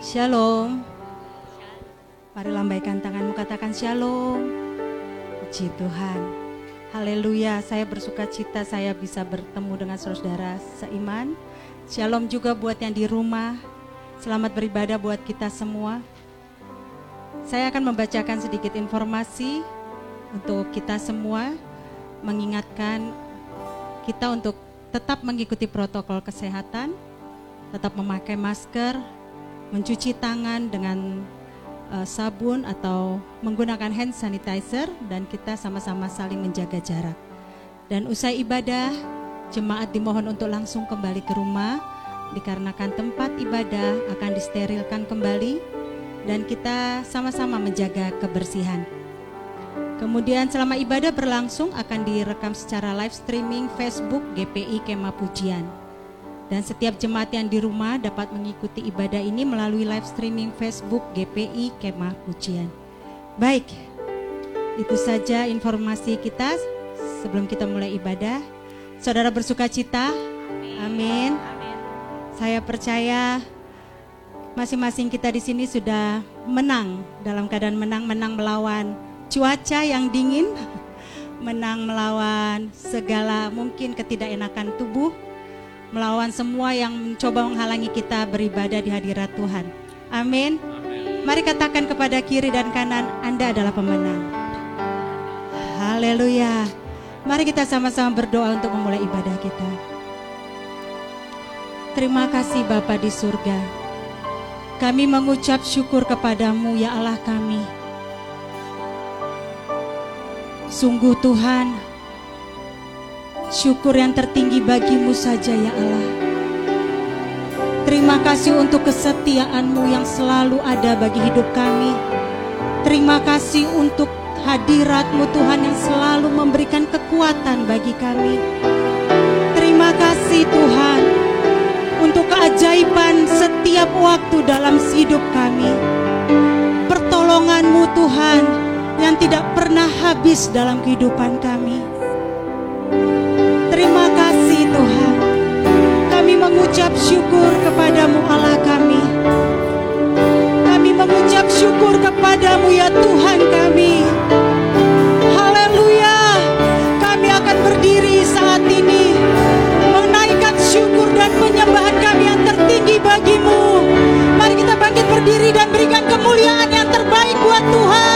Shalom. Mari lambaikan tanganmu katakan shalom. Puji Tuhan. Haleluya, saya bersuka cita saya bisa bertemu dengan saudara seiman. Shalom juga buat yang di rumah. Selamat beribadah buat kita semua. Saya akan membacakan sedikit informasi untuk kita semua mengingatkan kita untuk tetap mengikuti protokol kesehatan, tetap memakai masker, mencuci tangan dengan uh, sabun atau menggunakan hand sanitizer dan kita sama-sama saling menjaga jarak. Dan usai ibadah, jemaat dimohon untuk langsung kembali ke rumah dikarenakan tempat ibadah akan disterilkan kembali dan kita sama-sama menjaga kebersihan. Kemudian selama ibadah berlangsung akan direkam secara live streaming Facebook GPI Kema Pujian. Dan setiap jemaat yang di rumah dapat mengikuti ibadah ini melalui live streaming Facebook GPI Kemah Pujian. Baik, itu saja informasi kita sebelum kita mulai ibadah. Saudara bersuka cita? Amin. Amin. Saya percaya masing-masing kita di sini sudah menang dalam keadaan menang-menang melawan cuaca yang dingin, menang melawan segala mungkin ketidakenakan tubuh, melawan semua yang mencoba menghalangi kita beribadah di hadirat Tuhan. Amin. Mari katakan kepada kiri dan kanan, Anda adalah pemenang. Haleluya. Mari kita sama-sama berdoa untuk memulai ibadah kita. Terima kasih Bapa di surga. Kami mengucap syukur kepadamu ya Allah kami. Sungguh Tuhan, Syukur yang tertinggi bagimu saja ya Allah. Terima kasih untuk kesetiaanmu yang selalu ada bagi hidup kami. Terima kasih untuk hadiratmu Tuhan yang selalu memberikan kekuatan bagi kami. Terima kasih Tuhan untuk keajaiban setiap waktu dalam hidup kami. Pertolonganmu Tuhan yang tidak pernah habis dalam kehidupan kami. Terima kasih Tuhan. Kami mengucap syukur kepadamu Allah kami. Kami mengucap syukur kepadamu ya Tuhan kami. Haleluya. Kami akan berdiri saat ini menaikkan syukur dan penyembahan kami yang tertinggi bagimu. Mari kita bangkit berdiri dan berikan kemuliaan yang terbaik buat Tuhan.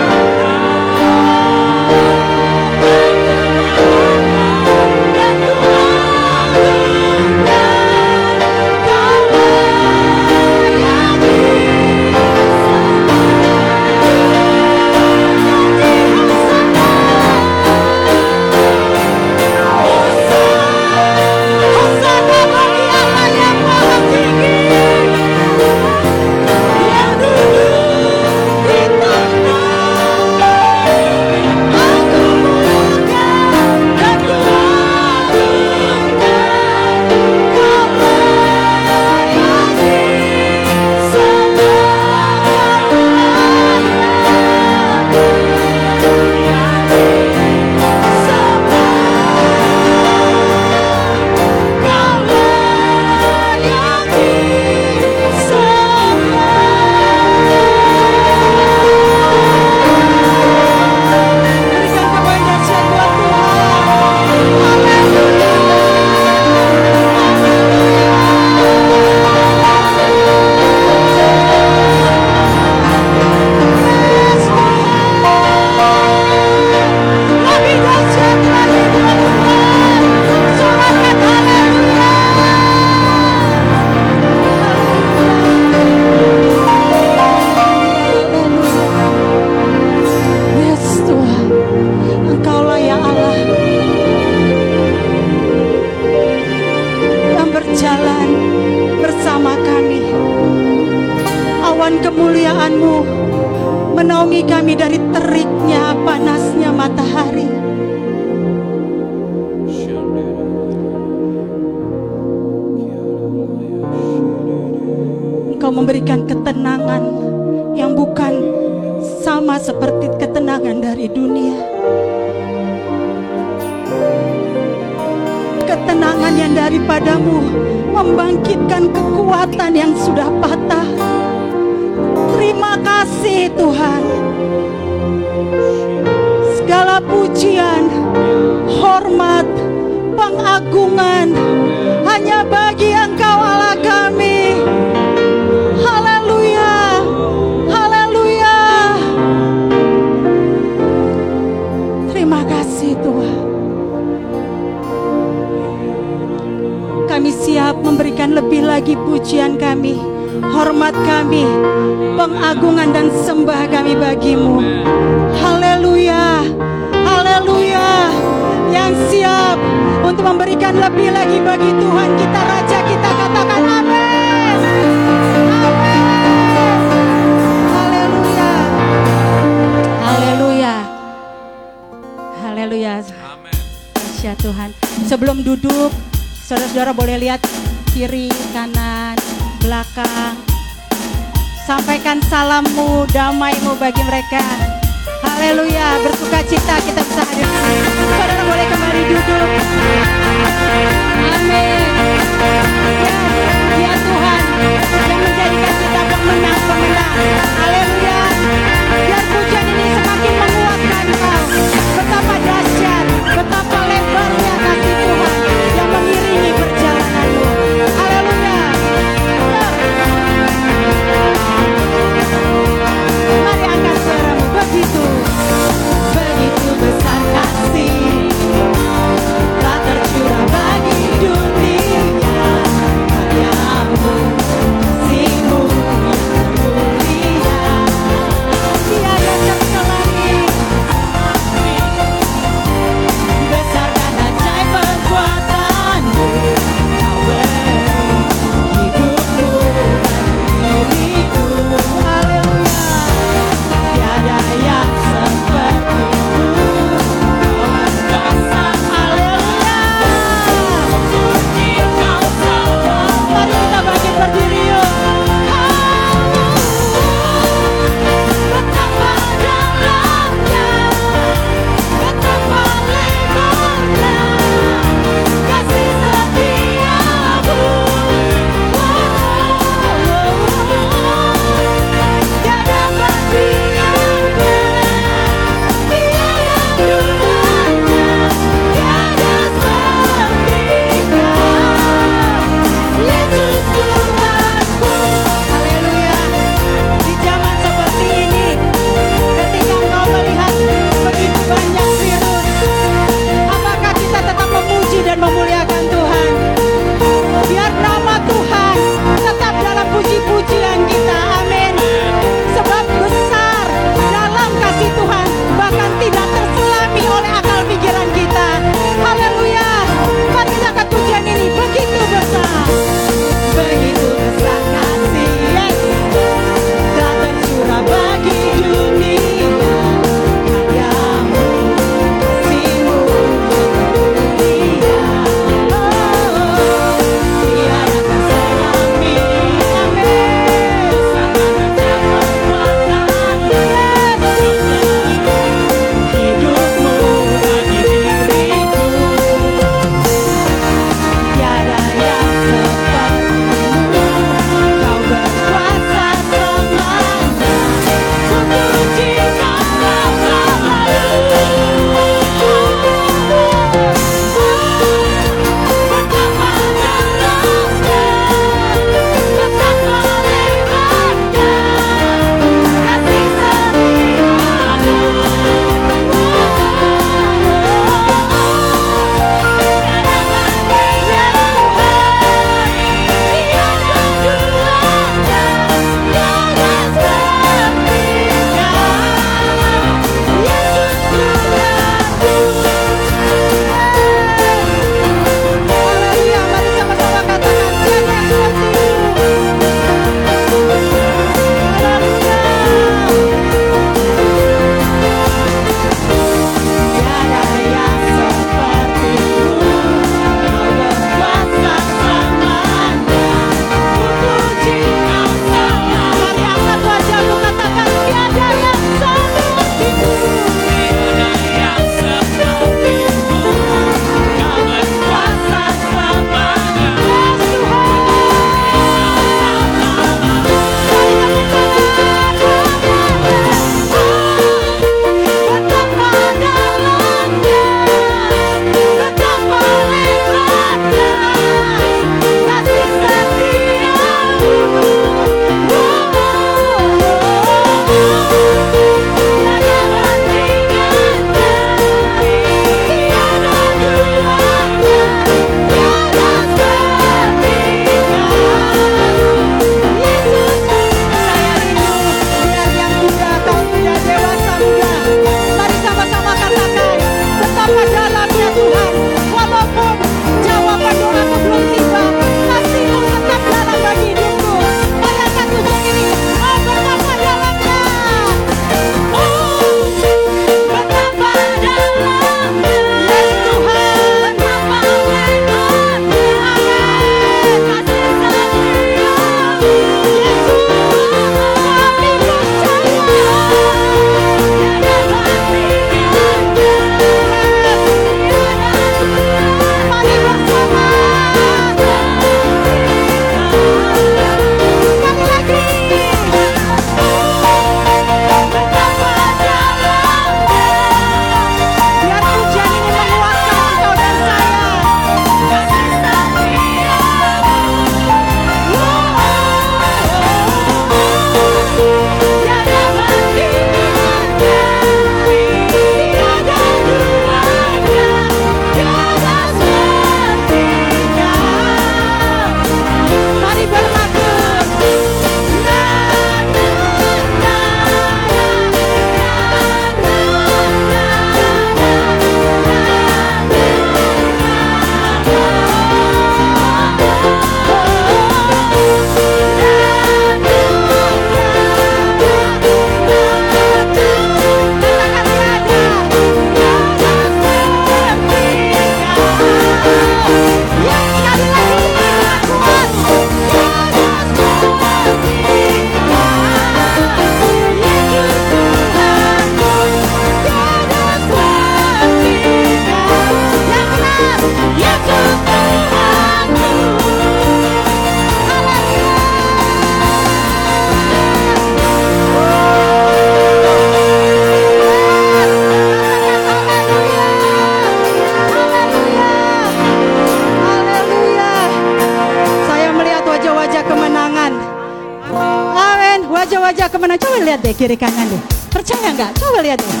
Kiri kanan deh. Percaya nggak? Coba lihat deh.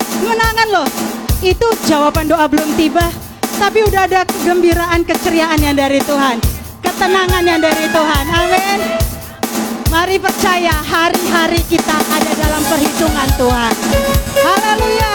Kemenangan loh. Itu jawaban doa belum tiba, tapi udah ada kegembiraan, keceriaan yang dari Tuhan. Ketenangan yang dari Tuhan. Amin. Mari percaya hari-hari kita ada dalam perhitungan Tuhan. Haleluya.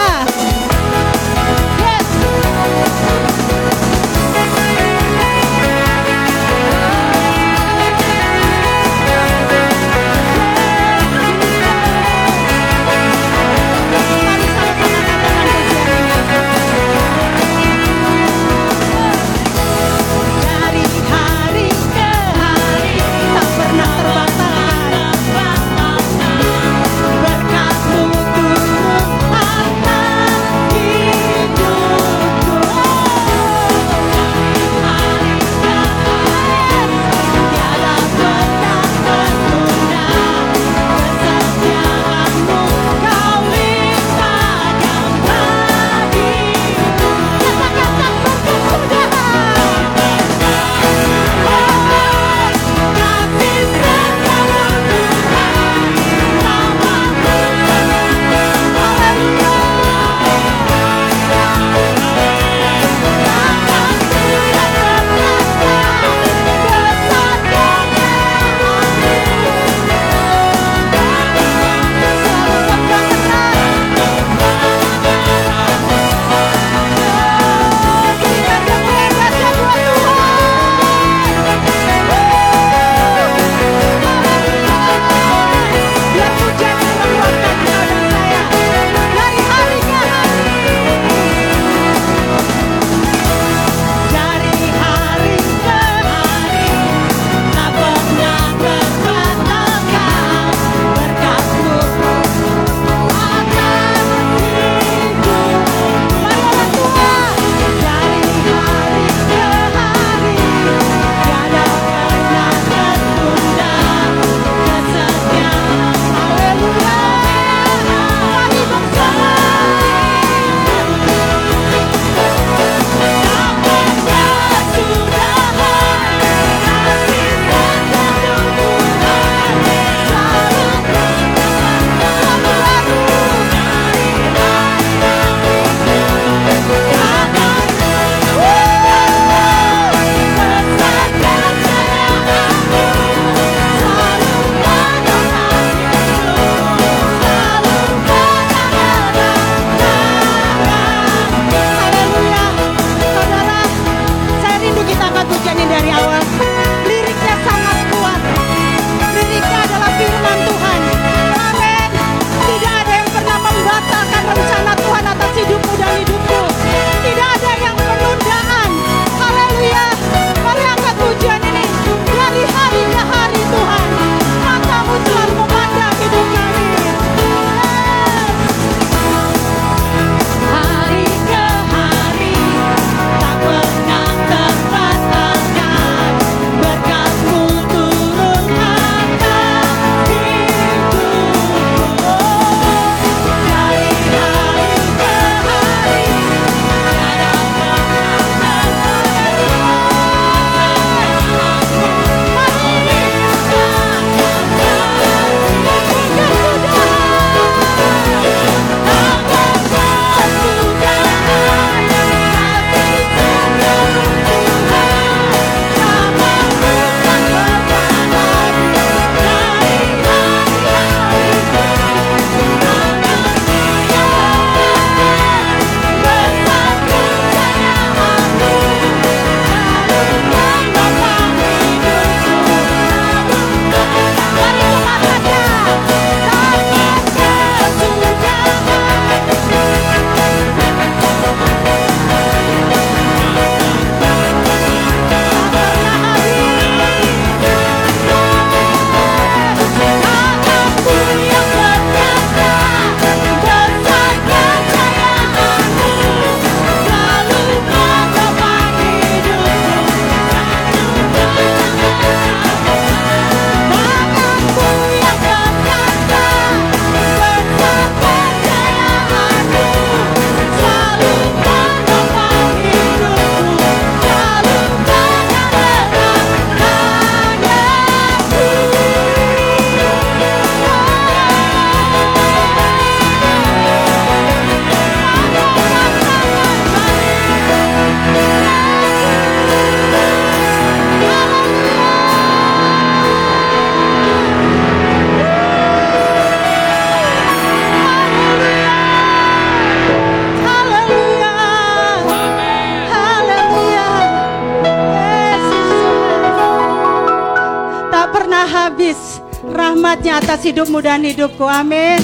Hidupmu dan hidupku. Amin.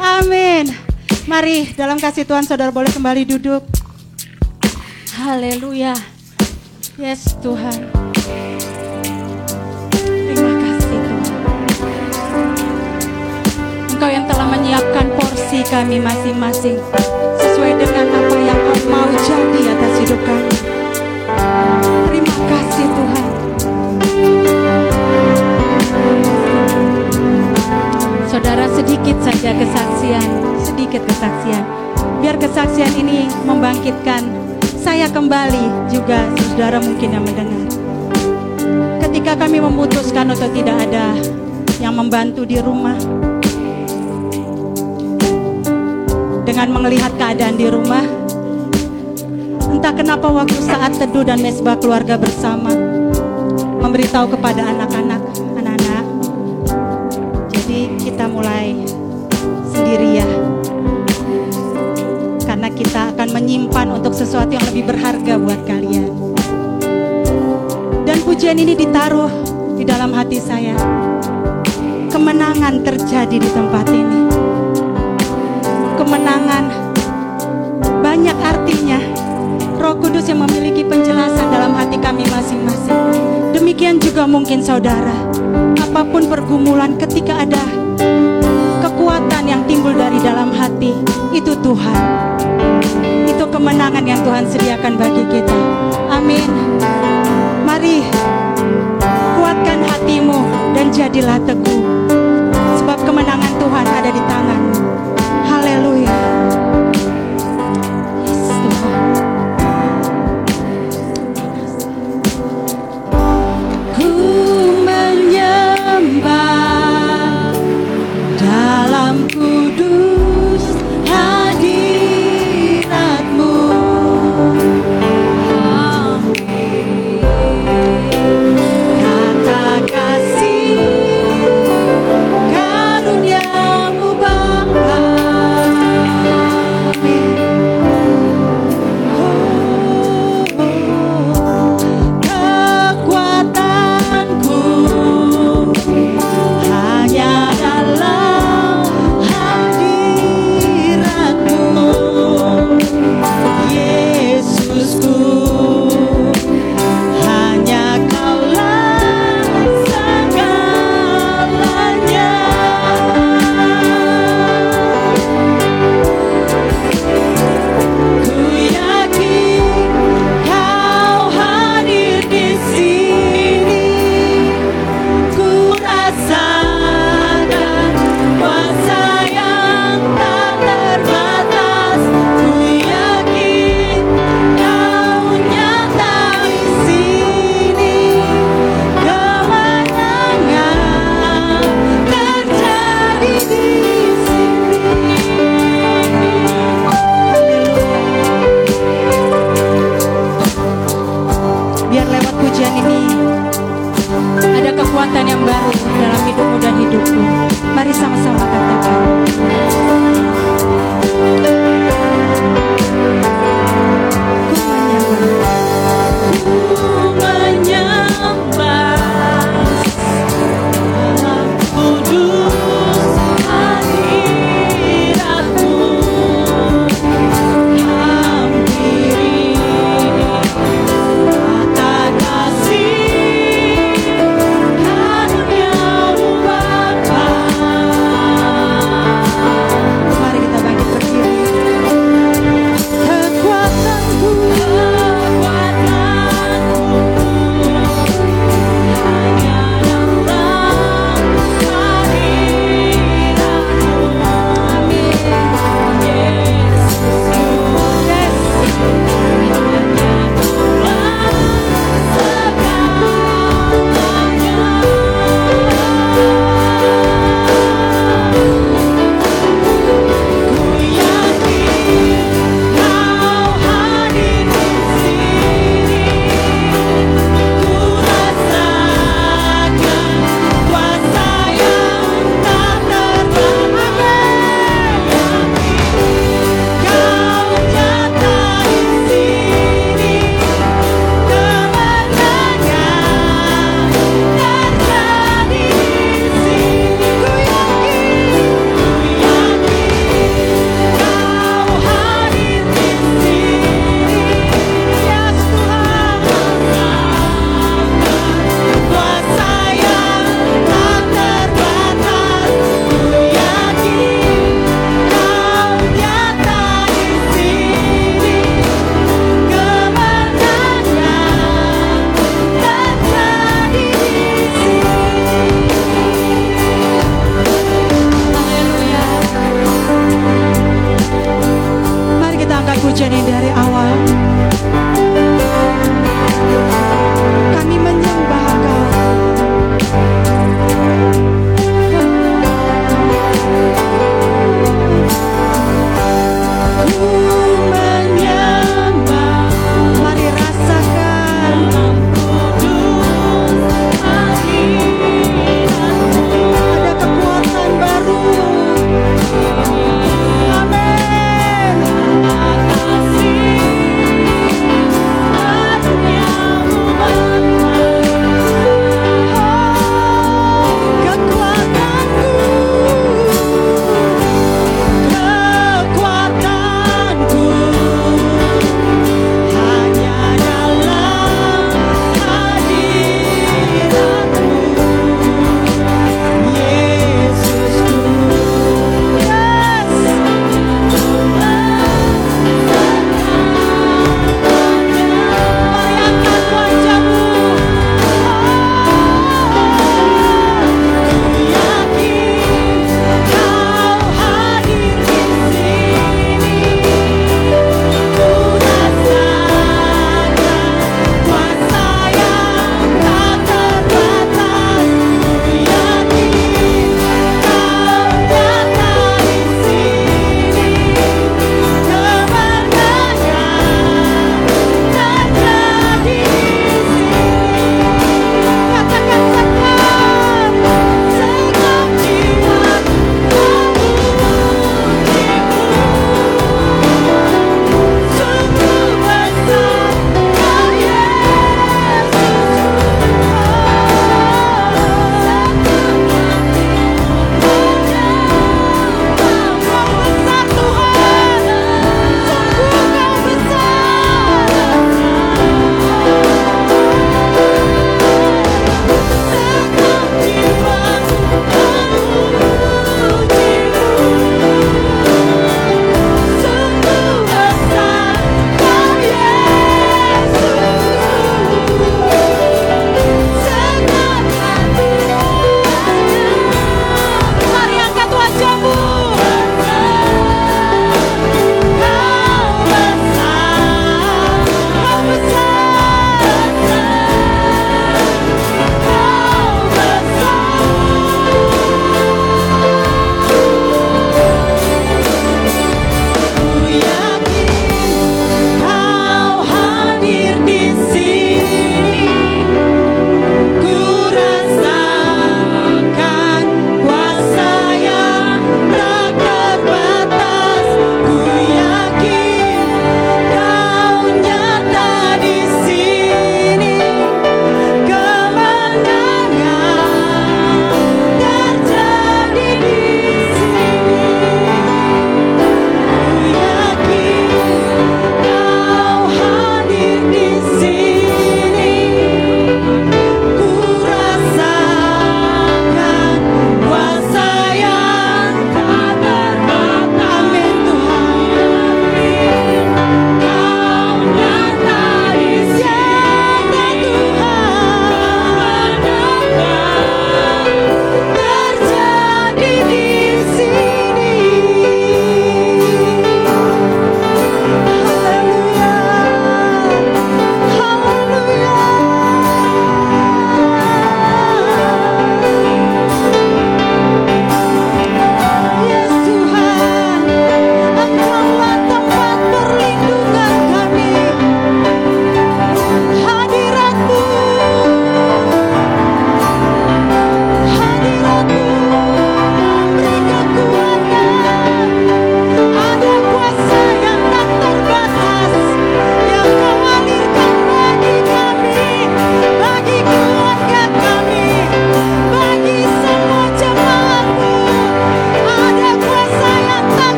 Amin. Mari dalam kasih Tuhan saudara boleh kembali duduk. Haleluya. Yes Tuhan. Terima kasih Tuhan. Engkau yang telah menyiapkan porsi kami masing-masing sesuai dengan apa yang kau mau jadi atas hidup kami. Terima kasih Tuhan. Saudara sedikit saja kesaksian, sedikit kesaksian. Biar kesaksian ini membangkitkan saya kembali juga saudara mungkin yang mendengar. Ketika kami memutuskan untuk tidak ada yang membantu di rumah, dengan melihat keadaan di rumah, entah kenapa waktu saat teduh dan mesbah keluarga bersama, memberitahu kepada anak-anak, anak-anak, jadi kita mulai sendiri ya, karena kita akan menyimpan untuk sesuatu yang lebih berharga buat kalian. Dan pujian ini ditaruh di dalam hati saya. Kemenangan terjadi di tempat ini. Kemenangan banyak artinya. Roh Kudus yang memiliki penjelasan dalam hati kami masing-masing. Demikian juga mungkin saudara. Apa pun pergumulan ketika ada kekuatan yang timbul dari dalam hati, itu Tuhan. Itu kemenangan yang Tuhan sediakan bagi kita. Amin. Mari kuatkan hatimu dan jadilah teguh. Sebab kemenangan Tuhan ada di tanganmu.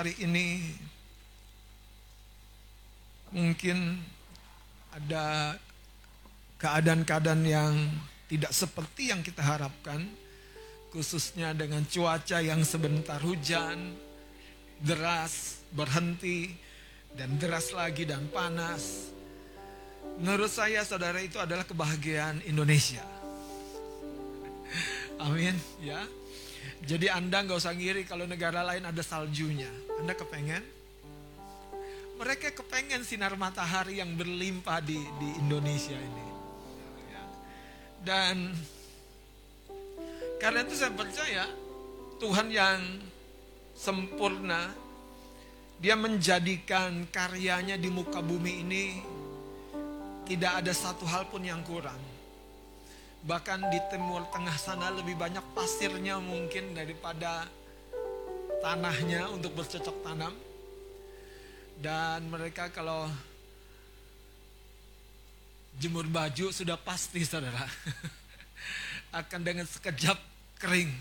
Hari-hari ini mungkin ada keadaan-keadaan yang tidak seperti yang kita harapkan, khususnya dengan cuaca yang sebentar hujan, deras, berhenti, dan deras lagi dan panas. Menurut saya saudara itu adalah kebahagiaan Indonesia. Amin ya. Jadi Anda nggak usah ngiri kalau negara lain ada saljunya. Kepengen? Mereka kepengen sinar matahari yang berlimpah di, di Indonesia ini. Dan karena itu saya percaya Tuhan yang sempurna dia menjadikan karyanya di muka bumi ini tidak ada satu hal pun yang kurang. Bahkan di timur tengah sana lebih banyak pasirnya mungkin daripada tanahnya untuk bercocok tanam. Dan mereka kalau jemur baju sudah pasti saudara. Akan dengan sekejap kering.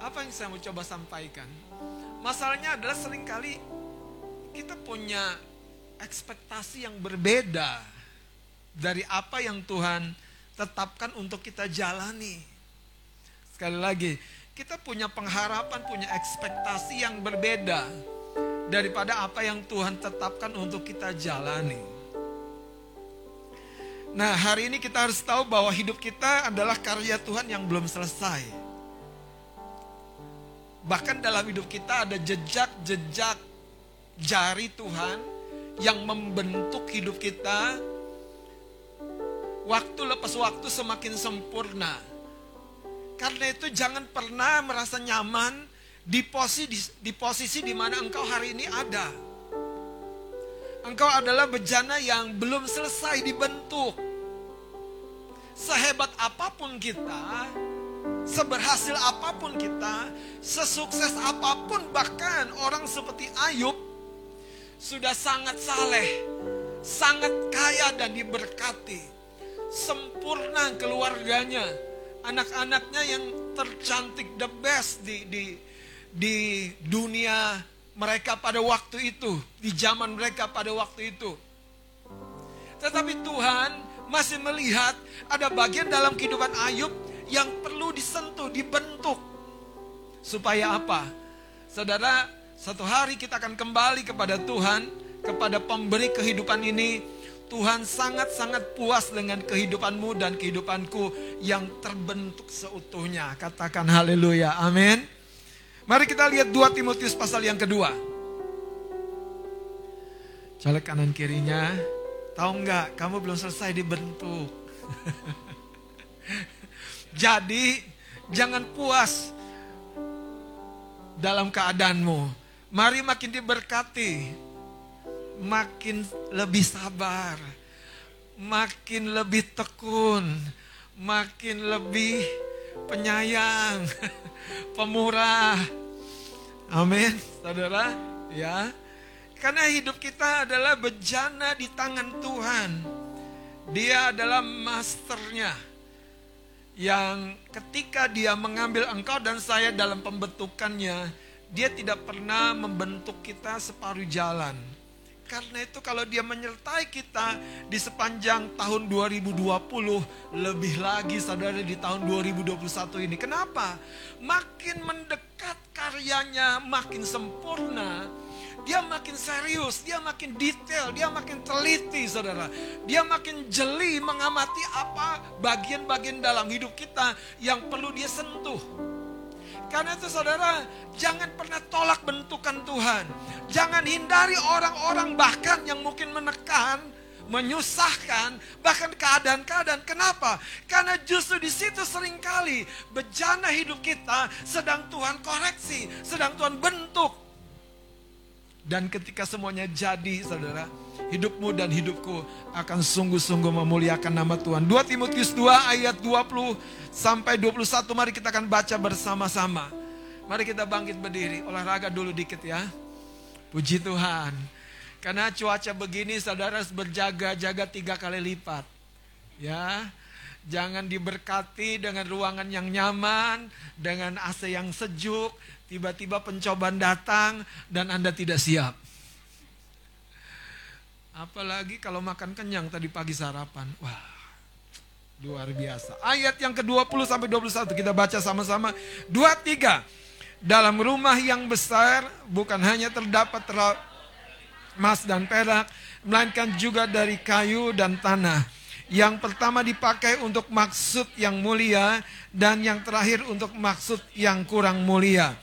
Apa yang saya mau coba sampaikan? Masalahnya adalah sering kali kita punya ekspektasi yang berbeda dari apa yang Tuhan tetapkan untuk kita jalani. Sekali lagi, kita punya pengharapan, punya ekspektasi yang berbeda daripada apa yang Tuhan tetapkan untuk kita jalani. Nah, hari ini kita harus tahu bahwa hidup kita adalah karya Tuhan yang belum selesai. Bahkan dalam hidup kita ada jejak-jejak jari Tuhan yang membentuk hidup kita waktu lepas waktu semakin sempurna. Karena itu jangan pernah merasa nyaman di posisi di, posisi di mana engkau hari ini ada. Engkau adalah bejana yang belum selesai dibentuk. Sehebat apa pun kita, seberhasil apa pun kita, sesukses apa pun bahkan orang seperti Ayub sudah sangat saleh, sangat kaya dan diberkati. Sempurna keluarganya, anak-anaknya yang tercantik the best di di di dunia mereka pada waktu itu, di zaman mereka pada waktu itu. Tetapi Tuhan masih melihat ada bagian dalam kehidupan Ayub yang perlu disentuh, dibentuk. Supaya apa? Saudara, satu hari kita akan kembali kepada Tuhan, kepada pemberi kehidupan ini. Tuhan sangat-sangat puas dengan kehidupanmu dan kehidupanku yang terbentuk seutuhnya. Katakan haleluya, amin. Mari kita lihat 2 Timotius pasal yang kedua. Colek kanan kirinya, tahu nggak kamu belum selesai dibentuk. Jadi jangan puas dalam keadaanmu. Mari makin diberkati, makin lebih sabar, makin lebih tekun, makin lebih penyayang, pemurah. Amin, saudara. Ya, karena hidup kita adalah bejana di tangan Tuhan. Dia adalah masternya yang ketika dia mengambil engkau dan saya dalam pembentukannya, dia tidak pernah membentuk kita separuh jalan. Karena itu kalau dia menyertai kita di sepanjang tahun 2020, lebih lagi saudara di tahun 2021 ini. Kenapa? Makin mendekat karyanya, makin sempurna, dia makin serius, dia makin detail, dia makin teliti saudara. Dia makin jeli mengamati apa bagian-bagian dalam hidup kita yang perlu dia sentuh. Karena itu saudara, jangan pernah tolak bentukan Tuhan. Jangan hindari orang-orang bahkan yang mungkin menekan, menyusahkan, bahkan keadaan-keadaan. Kenapa? Karena justru di situ sering kali bejana hidup kita sedang Tuhan koreksi, sedang Tuhan bentuk, dan ketika semuanya jadi, saudara, hidupmu dan hidupku akan sungguh-sungguh memuliakan nama Tuhan. 2 Timotius 2 ayat 20 sampai 21 mari kita akan baca bersama-sama. Mari kita bangkit berdiri, olahraga dulu dikit ya. Puji Tuhan. Karena cuaca begini saudara berjaga-jaga tiga kali lipat. Ya, jangan diberkati dengan ruangan yang nyaman, dengan AC yang sejuk, Tiba-tiba pencobaan datang dan Anda tidak siap. Apalagi kalau makan kenyang tadi pagi sarapan. Wah, luar biasa. Ayat yang ke-20 sampai 21 kita baca sama-sama. Dua tiga. Dalam rumah yang besar bukan hanya terdapat emas dan perak, melainkan juga dari kayu dan tanah. Yang pertama dipakai untuk maksud yang mulia dan yang terakhir untuk maksud yang kurang mulia.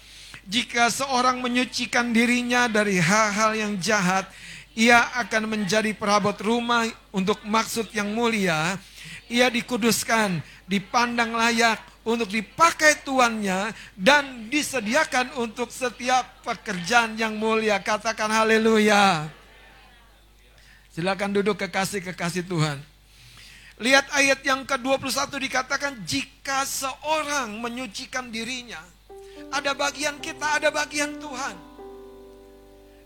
Jika seorang menyucikan dirinya dari hal-hal yang jahat, ia akan menjadi perabot rumah untuk maksud yang mulia. Ia dikuduskan, dipandang layak untuk dipakai tuannya dan disediakan untuk setiap pekerjaan yang mulia. Katakan haleluya. Silakan duduk kekasih-kekasih Tuhan. Lihat ayat yang ke-21 dikatakan jika seorang menyucikan dirinya ada bagian kita, ada bagian Tuhan.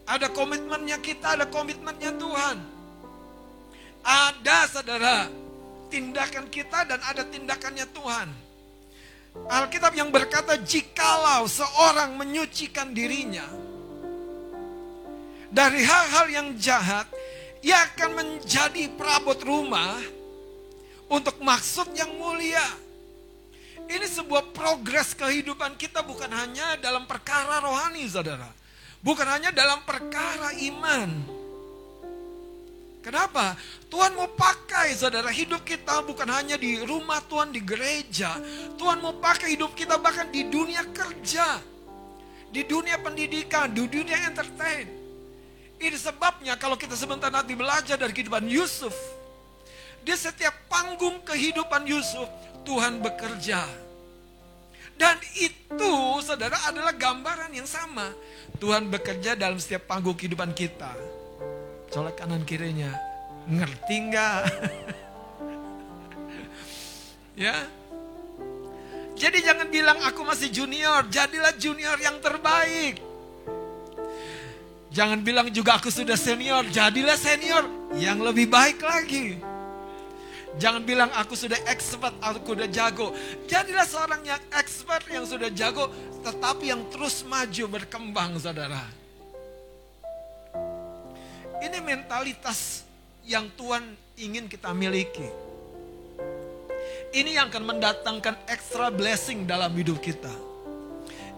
Ada komitmennya kita, ada komitmennya Tuhan. Ada saudara, tindakan kita dan ada tindakannya Tuhan. Alkitab yang berkata jikalau seorang menyucikan dirinya dari hal-hal yang jahat, ia akan menjadi perabot rumah untuk maksud yang mulia. Ini sebuah progres kehidupan kita bukan hanya dalam perkara rohani, saudara. Bukan hanya dalam perkara iman. Kenapa? Tuhan mau pakai saudara hidup kita bukan hanya di rumah Tuhan, di gereja. Tuhan mau pakai hidup kita bahkan di dunia kerja. Di dunia pendidikan, di dunia entertain. Ini sebabnya kalau kita sebentar nanti belajar dari kehidupan Yusuf. Di setiap panggung kehidupan Yusuf, Tuhan bekerja. Dan itu saudara adalah gambaran yang sama. Tuhan bekerja dalam setiap panggung kehidupan kita. Colek kanan kirinya. Ngerti nggak? ya. Jadi jangan bilang aku masih junior. Jadilah junior yang terbaik. Jangan bilang juga aku sudah senior. Jadilah senior yang lebih baik lagi. Jangan bilang aku sudah expert, aku sudah jago. Jadilah seorang yang expert, yang sudah jago, tetapi yang terus maju berkembang, saudara. Ini mentalitas yang Tuhan ingin kita miliki. Ini yang akan mendatangkan extra blessing dalam hidup kita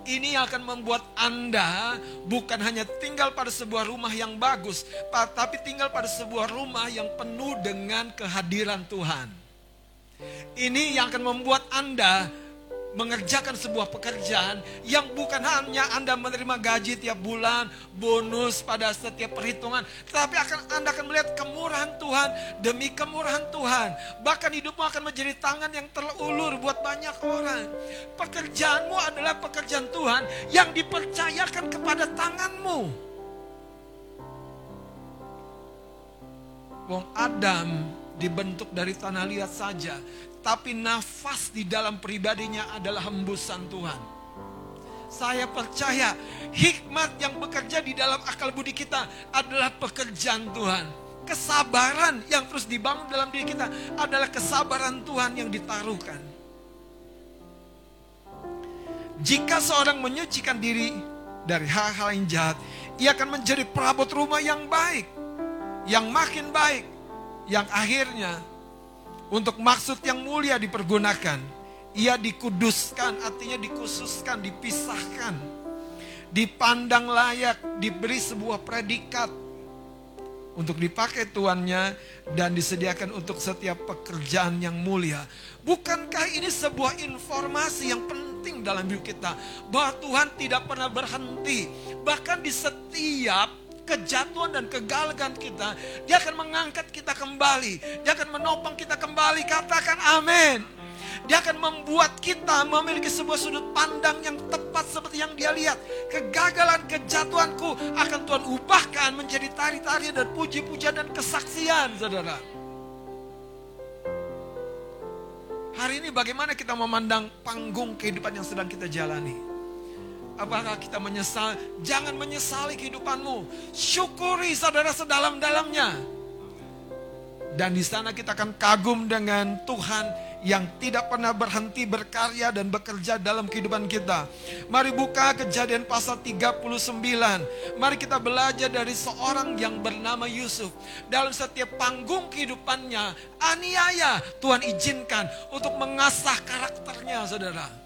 ini akan membuat Anda bukan hanya tinggal pada sebuah rumah yang bagus, tapi tinggal pada sebuah rumah yang penuh dengan kehadiran Tuhan. Ini yang akan membuat Anda mengerjakan sebuah pekerjaan yang bukan hanya Anda menerima gaji tiap bulan, bonus pada setiap perhitungan, tetapi akan Anda akan melihat kemurahan Tuhan demi kemurahan Tuhan. Bahkan hidupmu akan menjadi tangan yang terulur buat banyak orang. Pekerjaanmu adalah pekerjaan Tuhan yang dipercayakan kepada tanganmu. Wong Adam dibentuk dari tanah liat saja, tapi nafas di dalam pribadinya adalah hembusan Tuhan. Saya percaya hikmat yang bekerja di dalam akal budi kita adalah pekerjaan Tuhan. Kesabaran yang terus dibangun dalam diri kita adalah kesabaran Tuhan yang ditaruhkan. Jika seorang menyucikan diri dari hal-hal yang jahat, ia akan menjadi perabot rumah yang baik, yang makin baik, yang akhirnya untuk maksud yang mulia dipergunakan. Ia dikuduskan, artinya dikhususkan, dipisahkan, dipandang layak, diberi sebuah predikat untuk dipakai tuannya dan disediakan untuk setiap pekerjaan yang mulia. Bukankah ini sebuah informasi yang penting dalam hidup kita bahwa Tuhan tidak pernah berhenti, bahkan di setiap kejatuhan dan kegagalan kita, Dia akan mengangkat kita kembali, Dia akan menopang kita kembali. Katakan amin. Dia akan membuat kita memiliki sebuah sudut pandang yang tepat seperti yang dia lihat. Kegagalan, kejatuhanku akan Tuhan ubahkan menjadi tari-tarian dan puji-pujian dan kesaksian, saudara. Hari ini bagaimana kita memandang panggung kehidupan yang sedang kita jalani? Apakah kita menyesal? Jangan menyesali kehidupanmu. Syukuri saudara sedalam-dalamnya. Dan di sana kita akan kagum dengan Tuhan yang tidak pernah berhenti berkarya dan bekerja dalam kehidupan kita. Mari buka kejadian pasal 39. Mari kita belajar dari seorang yang bernama Yusuf. Dalam setiap panggung kehidupannya, aniaya Tuhan izinkan untuk mengasah karakternya saudara.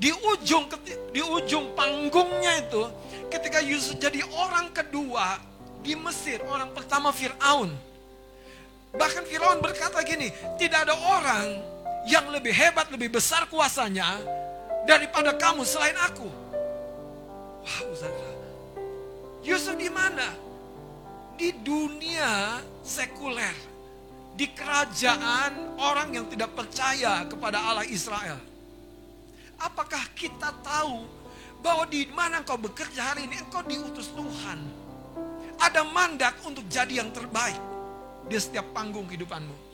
Di ujung di ujung panggungnya itu ketika Yusuf jadi orang kedua di Mesir, orang pertama Firaun Bahkan Firaun berkata gini, tidak ada orang yang lebih hebat, lebih besar kuasanya daripada kamu selain aku. Wow, saudara. Yusuf di mana? Di dunia sekuler. Di kerajaan orang yang tidak percaya kepada Allah Israel. Apakah kita tahu bahwa di mana engkau bekerja hari ini, engkau diutus Tuhan. Ada mandat untuk jadi yang terbaik di setiap panggung kehidupanmu.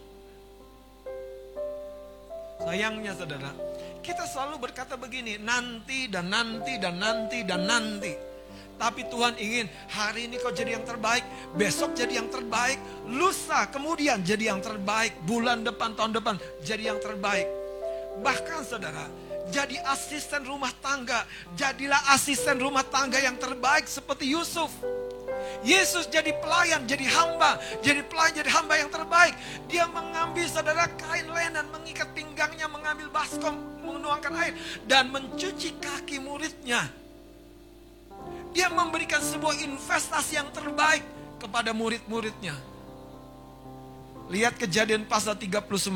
Sayangnya saudara, kita selalu berkata begini, nanti dan nanti dan nanti dan nanti. Tapi Tuhan ingin hari ini kau jadi yang terbaik, besok jadi yang terbaik, lusa kemudian jadi yang terbaik, bulan depan, tahun depan jadi yang terbaik. Bahkan saudara, jadi asisten rumah tangga, jadilah asisten rumah tangga yang terbaik seperti Yusuf. Yesus jadi pelayan, jadi hamba, jadi pelayan, jadi hamba yang terbaik. Dia mengambil saudara kain lenan, mengikat pinggangnya, mengambil baskom, menuangkan air, dan mencuci kaki muridnya. Dia memberikan sebuah investasi yang terbaik kepada murid-muridnya. Lihat kejadian pasal 39.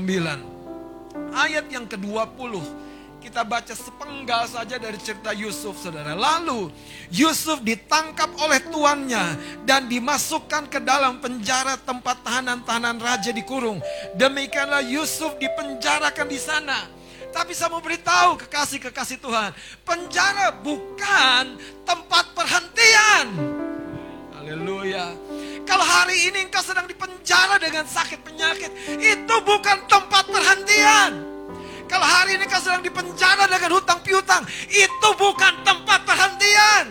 Ayat yang ke-20 kita baca sepenggal saja dari cerita Yusuf, saudara. Lalu Yusuf ditangkap oleh tuannya dan dimasukkan ke dalam penjara tempat tahanan-tahanan raja dikurung. Demikianlah Yusuf dipenjarakan di sana. Tapi saya mau beritahu kekasih-kekasih Tuhan, penjara bukan tempat perhentian. Haleluya. Kalau hari ini engkau sedang dipenjara dengan sakit penyakit, itu bukan tempat perhentian. Kalau hari ini kau sedang dipenjara dengan hutang piutang, itu bukan tempat perhentian.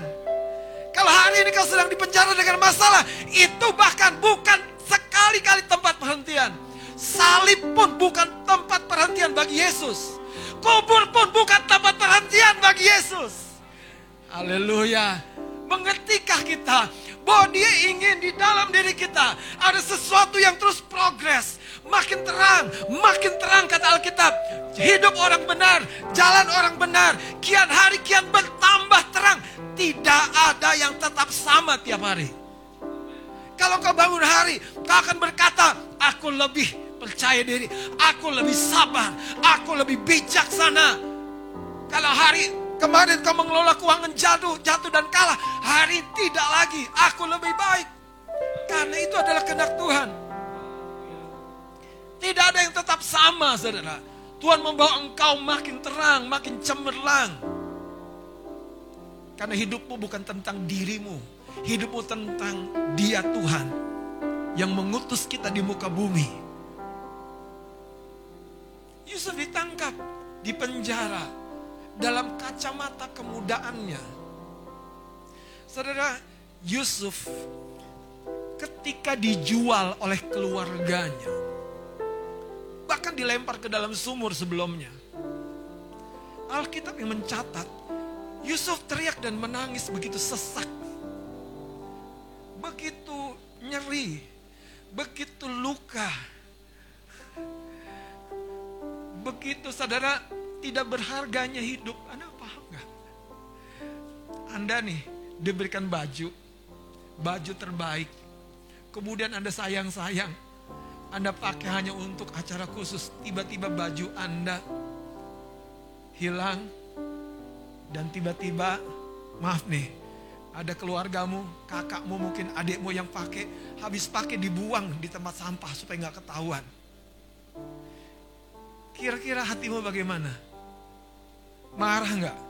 Kalau hari ini kau sedang dipenjara dengan masalah, itu bahkan bukan sekali-kali tempat perhentian. Salib pun bukan tempat perhentian bagi Yesus. Kubur pun bukan tempat perhentian bagi Yesus. Haleluya. Mengertikah kita bahwa dia ingin di dalam diri kita ada sesuatu yang terus progres makin terang, makin terang kata Alkitab. Hidup orang benar, jalan orang benar, kian hari kian bertambah terang. Tidak ada yang tetap sama tiap hari. Kalau kau bangun hari, kau akan berkata, aku lebih percaya diri, aku lebih sabar, aku lebih bijaksana. Kalau hari kemarin kau mengelola keuangan jatuh, jatuh dan kalah, hari tidak lagi, aku lebih baik. Karena itu adalah kehendak Tuhan. Tidak ada yang tetap sama, saudara. Tuhan membawa engkau makin terang, makin cemerlang. Karena hidupmu bukan tentang dirimu. Hidupmu tentang dia Tuhan. Yang mengutus kita di muka bumi. Yusuf ditangkap, di penjara. Dalam kacamata kemudaannya. Saudara, Yusuf ketika dijual oleh keluarganya bahkan dilempar ke dalam sumur sebelumnya. Alkitab yang mencatat, Yusuf teriak dan menangis begitu sesak. Begitu nyeri, begitu luka. Begitu saudara tidak berharganya hidup. Anda paham gak? Anda nih diberikan baju, baju terbaik. Kemudian Anda sayang-sayang. Anda pakai hanya untuk acara khusus. Tiba-tiba baju Anda hilang. Dan tiba-tiba, maaf nih, ada keluargamu, kakakmu mungkin adikmu yang pakai, habis pakai dibuang di tempat sampah supaya nggak ketahuan. Kira-kira hatimu bagaimana? Marah nggak?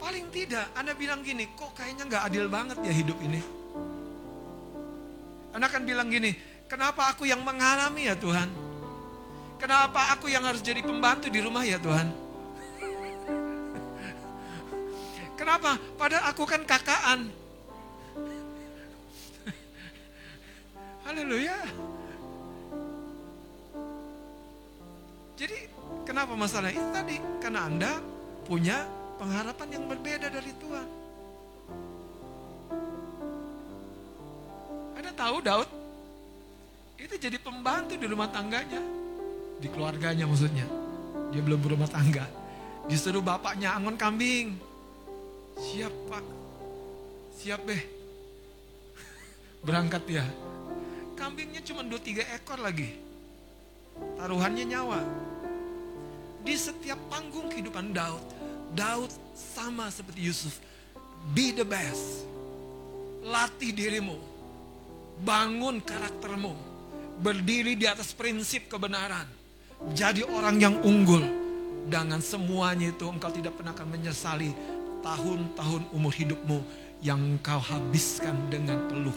Paling tidak, Anda bilang gini, kok kayaknya nggak adil banget ya hidup ini. Anda akan bilang gini, kenapa aku yang mengalami ya Tuhan? Kenapa aku yang harus jadi pembantu di rumah ya Tuhan? Kenapa? Padahal aku kan kakaan. Haleluya. Jadi kenapa masalah itu tadi? Karena Anda punya pengharapan yang berbeda dari Tuhan. Anda tahu Daud? Itu jadi pembantu di rumah tangganya di keluarganya maksudnya. Dia belum berumah tangga. Disuruh bapaknya angon kambing. Siap pak. Siap deh. Berangkat ya. Kambingnya cuma 2-3 ekor lagi. Taruhannya nyawa. Di setiap panggung kehidupan Daud. Daud sama seperti Yusuf. Be the best. Latih dirimu. Bangun karaktermu. Berdiri di atas prinsip kebenaran jadi orang yang unggul. Dengan semuanya itu engkau tidak pernah akan menyesali tahun-tahun umur hidupmu yang engkau habiskan dengan peluh.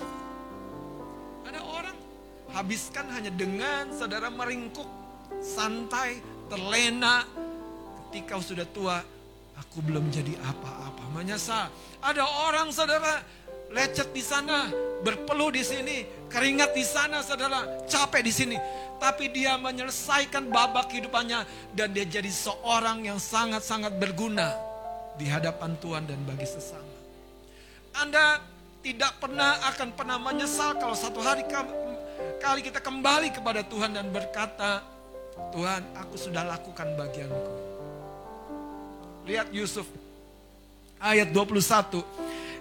Ada orang habiskan hanya dengan saudara meringkuk, santai, terlena. Ketika sudah tua, aku belum jadi apa-apa. Menyesal. Ada orang saudara lecet di sana, berpeluh di sini, keringat di sana saudara, capek di sini tapi dia menyelesaikan babak kehidupannya dan dia jadi seorang yang sangat-sangat berguna di hadapan Tuhan dan bagi sesama. Anda tidak pernah akan pernah menyesal kalau satu hari kali kita kembali kepada Tuhan dan berkata, Tuhan aku sudah lakukan bagianku. Lihat Yusuf ayat 21.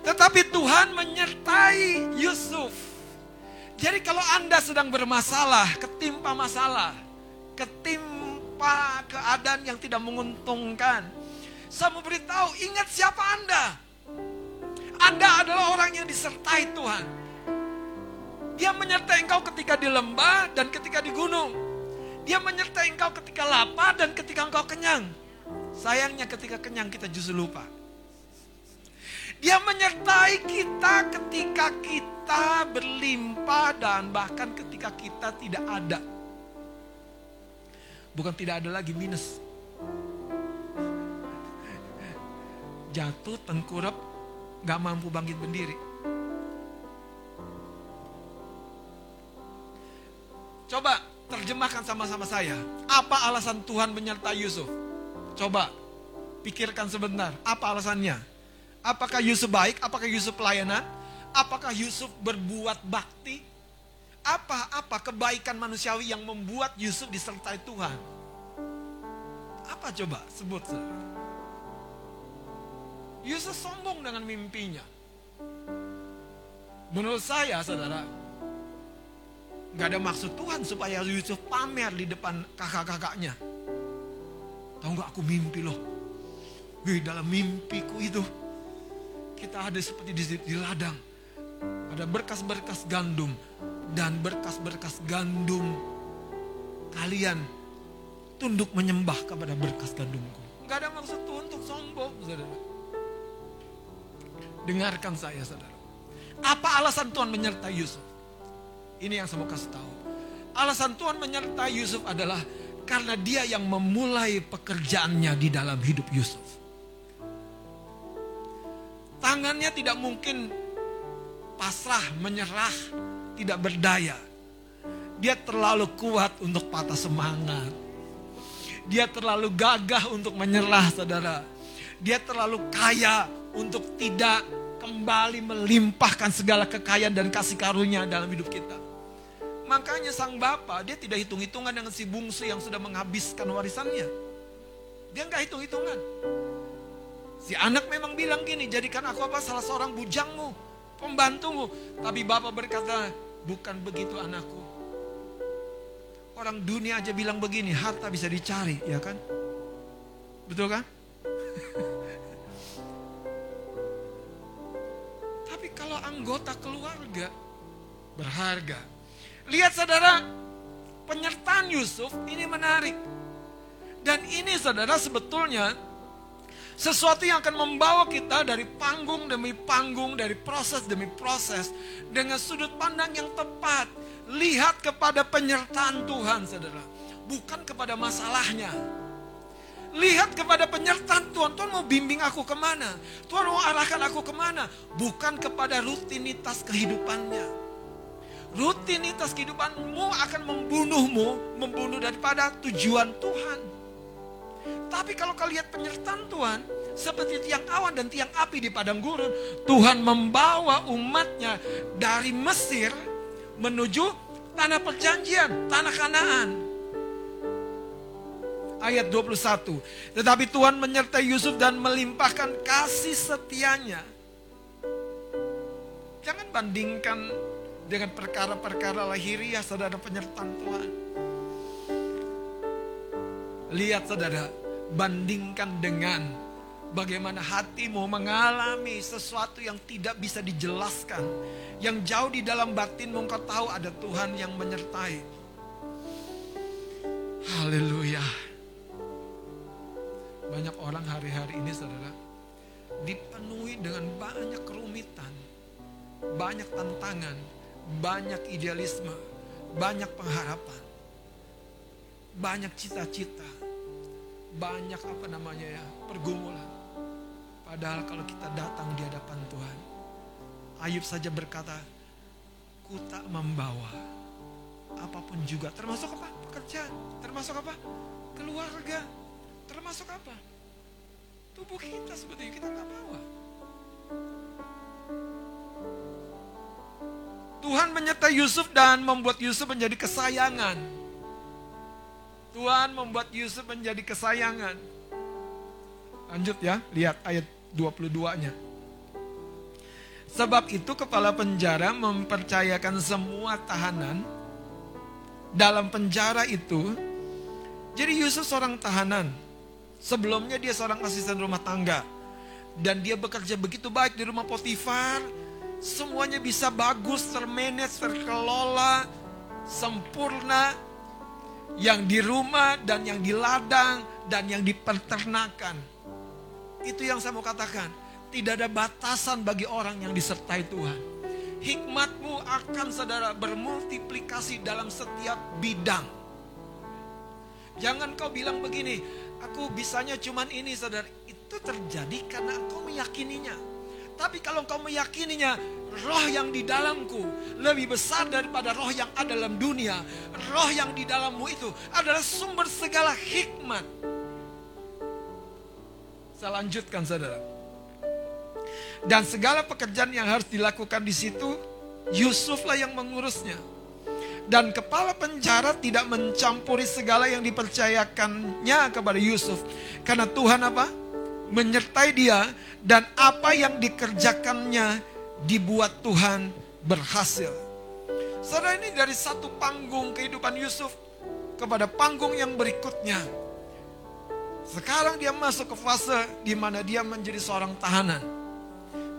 Tetapi Tuhan menyertai Yusuf jadi kalau Anda sedang bermasalah, ketimpa masalah, ketimpa keadaan yang tidak menguntungkan, saya mau beritahu, ingat siapa Anda. Anda adalah orang yang disertai Tuhan. Dia menyertai engkau ketika di lembah dan ketika di gunung. Dia menyertai engkau ketika lapar dan ketika engkau kenyang. Sayangnya ketika kenyang kita justru lupa. Dia menyertai kita ketika kita berlimpah dan bahkan ketika kita tidak ada. Bukan tidak ada lagi minus. Jatuh, tengkurap, gak mampu bangkit berdiri. Coba terjemahkan sama-sama saya. Apa alasan Tuhan menyertai Yusuf? Coba pikirkan sebentar. Apa alasannya? Apakah Yusuf baik? Apakah Yusuf pelayanan? Apakah Yusuf berbuat bakti? Apa-apa kebaikan manusiawi yang membuat Yusuf disertai Tuhan? Apa coba sebut Yusuf sombong dengan mimpinya. Menurut saya saudara, nggak ada maksud Tuhan supaya Yusuf pamer di depan kakak-kakaknya. Tahu nggak aku mimpi loh. Wih dalam mimpiku itu kita ada seperti di, di ladang. Ada berkas-berkas gandum dan berkas-berkas gandum kalian tunduk menyembah kepada berkas gandumku. Gak ada maksud Tuhan untuk sombong, saudara. Dengarkan saya, saudara. Apa alasan Tuhan menyertai Yusuf? Ini yang saya mau kasih tahu. Alasan Tuhan menyertai Yusuf adalah karena dia yang memulai pekerjaannya di dalam hidup Yusuf. Tangannya tidak mungkin pasrah, menyerah, tidak berdaya. Dia terlalu kuat untuk patah semangat. Dia terlalu gagah untuk menyerah, saudara. Dia terlalu kaya untuk tidak kembali melimpahkan segala kekayaan dan kasih karunia dalam hidup kita. Makanya sang bapak dia tidak hitung-hitungan dengan si bungsu yang sudah menghabiskan warisannya. Dia nggak hitung-hitungan. Si anak memang bilang gini, jadikan aku apa salah seorang bujangmu, pembantumu. Tapi bapak berkata, bukan begitu anakku. Orang dunia aja bilang begini, harta bisa dicari, ya kan? Betul kan? Tapi kalau anggota keluarga berharga, Lihat saudara, penyertaan Yusuf ini menarik. Dan ini saudara sebetulnya sesuatu yang akan membawa kita dari panggung demi panggung, dari proses demi proses dengan sudut pandang yang tepat. Lihat kepada penyertaan Tuhan, saudara, bukan kepada masalahnya. Lihat kepada penyertaan Tuhan. Tuhan mau bimbing aku ke mana? Tuhan mau arahkan aku ke mana? Bukan kepada rutinitas kehidupannya rutinitas kehidupanmu akan membunuhmu, membunuh daripada tujuan Tuhan. Tapi kalau kau lihat penyertaan Tuhan, seperti tiang awan dan tiang api di padang gurun, Tuhan membawa umatnya dari Mesir menuju tanah perjanjian, tanah Kanaan. Ayat 21. Tetapi Tuhan menyertai Yusuf dan melimpahkan kasih setianya. Jangan bandingkan dengan perkara-perkara lahiriah saudara penyertaan Tuhan. Lihat saudara, bandingkan dengan bagaimana hatimu mengalami sesuatu yang tidak bisa dijelaskan. Yang jauh di dalam batinmu engkau tahu ada Tuhan yang menyertai. Haleluya. Banyak orang hari-hari ini saudara dipenuhi dengan banyak kerumitan, banyak tantangan, banyak idealisme, banyak pengharapan, banyak cita-cita, banyak apa namanya ya, pergumulan. Padahal kalau kita datang di hadapan Tuhan, Ayub saja berkata, ku tak membawa apa pun juga, termasuk apa? Pekerjaan, termasuk apa? Keluarga, termasuk apa? Tubuh kita sebetulnya kita nggak bawa. Tuhan menyertai Yusuf dan membuat Yusuf menjadi kesayangan. Tuhan membuat Yusuf menjadi kesayangan. Lanjut ya, lihat ayat 22-nya. Sebab itu kepala penjara mempercayakan semua tahanan dalam penjara itu. Jadi Yusuf seorang tahanan. Sebelumnya dia seorang asisten rumah tangga. Dan dia bekerja begitu baik di rumah Potifar semuanya bisa bagus, termanage, terkelola, sempurna. Yang di rumah dan yang di ladang dan yang di peternakan. Itu yang saya mau katakan. Tidak ada batasan bagi orang yang disertai Tuhan. Hikmatmu akan saudara bermultiplikasi dalam setiap bidang. Jangan kau bilang begini, aku bisanya cuman ini saudara. Itu terjadi karena engkau meyakininya. Tapi kalau engkau meyakininya, roh yang di dalamku lebih besar daripada roh yang ada dalam dunia. Roh yang di dalammu itu adalah sumber segala hikmat. Saya lanjutkan saudara. Dan segala pekerjaan yang harus dilakukan di situ, Yusuflah yang mengurusnya. Dan kepala penjara tidak mencampuri segala yang dipercayakannya kepada Yusuf. Karena Tuhan apa? menyertai dia dan apa yang dikerjakannya dibuat Tuhan berhasil. Saudara ini dari satu panggung kehidupan Yusuf kepada panggung yang berikutnya. Sekarang dia masuk ke fase di mana dia menjadi seorang tahanan.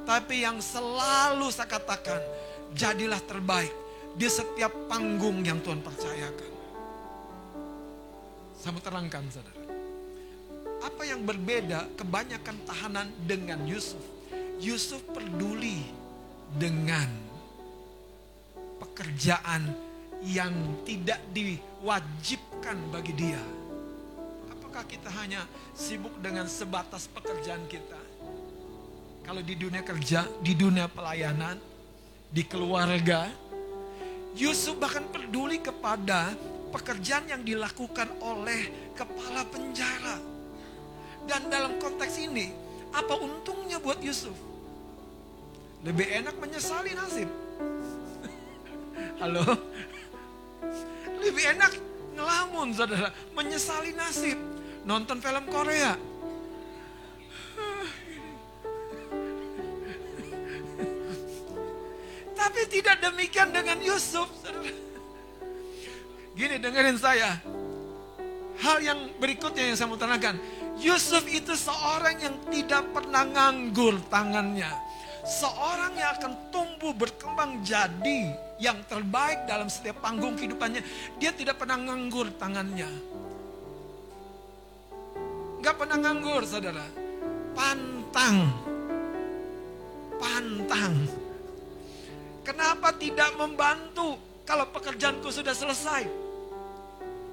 Tapi yang selalu saya katakan, jadilah terbaik di setiap panggung yang Tuhan percayakan. Saya mau terangkan saudara. Apa yang berbeda kebanyakan tahanan dengan Yusuf? Yusuf peduli dengan pekerjaan yang tidak diwajibkan bagi dia. Apakah kita hanya sibuk dengan sebatas pekerjaan kita? Kalau di dunia kerja, di dunia pelayanan, di keluarga, Yusuf bahkan peduli kepada pekerjaan yang dilakukan oleh kepala penjara. Dan dalam konteks ini, apa untungnya buat Yusuf? Lebih enak menyesali nasib. Halo? Lebih enak ngelamun saudara, menyesali nasib. Nonton film Korea. Tapi tidak demikian dengan Yusuf. Saudara. Gini dengerin saya. Hal yang berikutnya yang saya mau tanyakan. Yusuf itu seorang yang tidak pernah nganggur tangannya. Seorang yang akan tumbuh berkembang jadi yang terbaik dalam setiap panggung kehidupannya. Dia tidak pernah nganggur tangannya. Gak pernah nganggur saudara. Pantang. Pantang. Kenapa tidak membantu kalau pekerjaanku sudah selesai?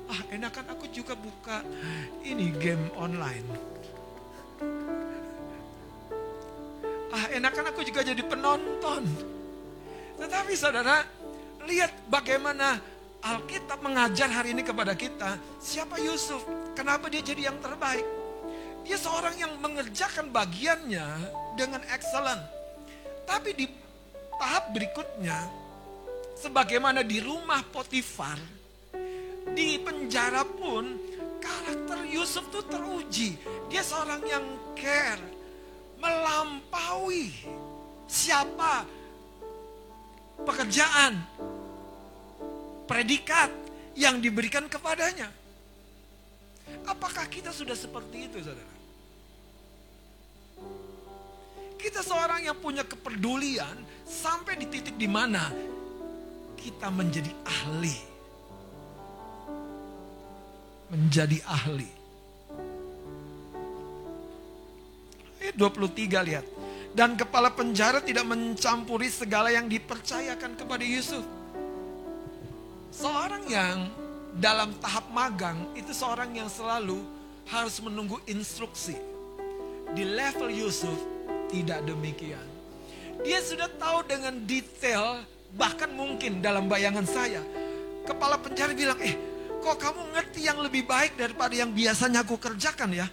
Ah enakan aku juga buka ini game online. Ah enakan aku juga jadi penonton. Tetapi saudara, lihat bagaimana Alkitab mengajar hari ini kepada kita. Siapa Yusuf? Kenapa dia jadi yang terbaik? Dia seorang yang mengerjakan bagiannya dengan excellent. Tapi di tahap berikutnya, sebagaimana di rumah Potifar, di penjara pun karakter Yusuf itu teruji. Dia seorang yang care, melampaui siapa pekerjaan, predikat yang diberikan kepadanya. Apakah kita sudah seperti itu, saudara? Kita seorang yang punya kepedulian sampai di titik di mana kita menjadi ahli. Menjadi ahli. Ayat 23 lihat. Dan kepala penjara tidak mencampuri segala yang dipercayakan kepada Yusuf. Seorang yang dalam tahap magang itu seorang yang selalu harus menunggu instruksi. Di level Yusuf tidak demikian. Dia sudah tahu dengan detail, bahkan mungkin dalam bayangan saya. Kepala penjara bilang, eh kok kamu ngerti yang lebih baik daripada yang biasanya aku kerjakan ya?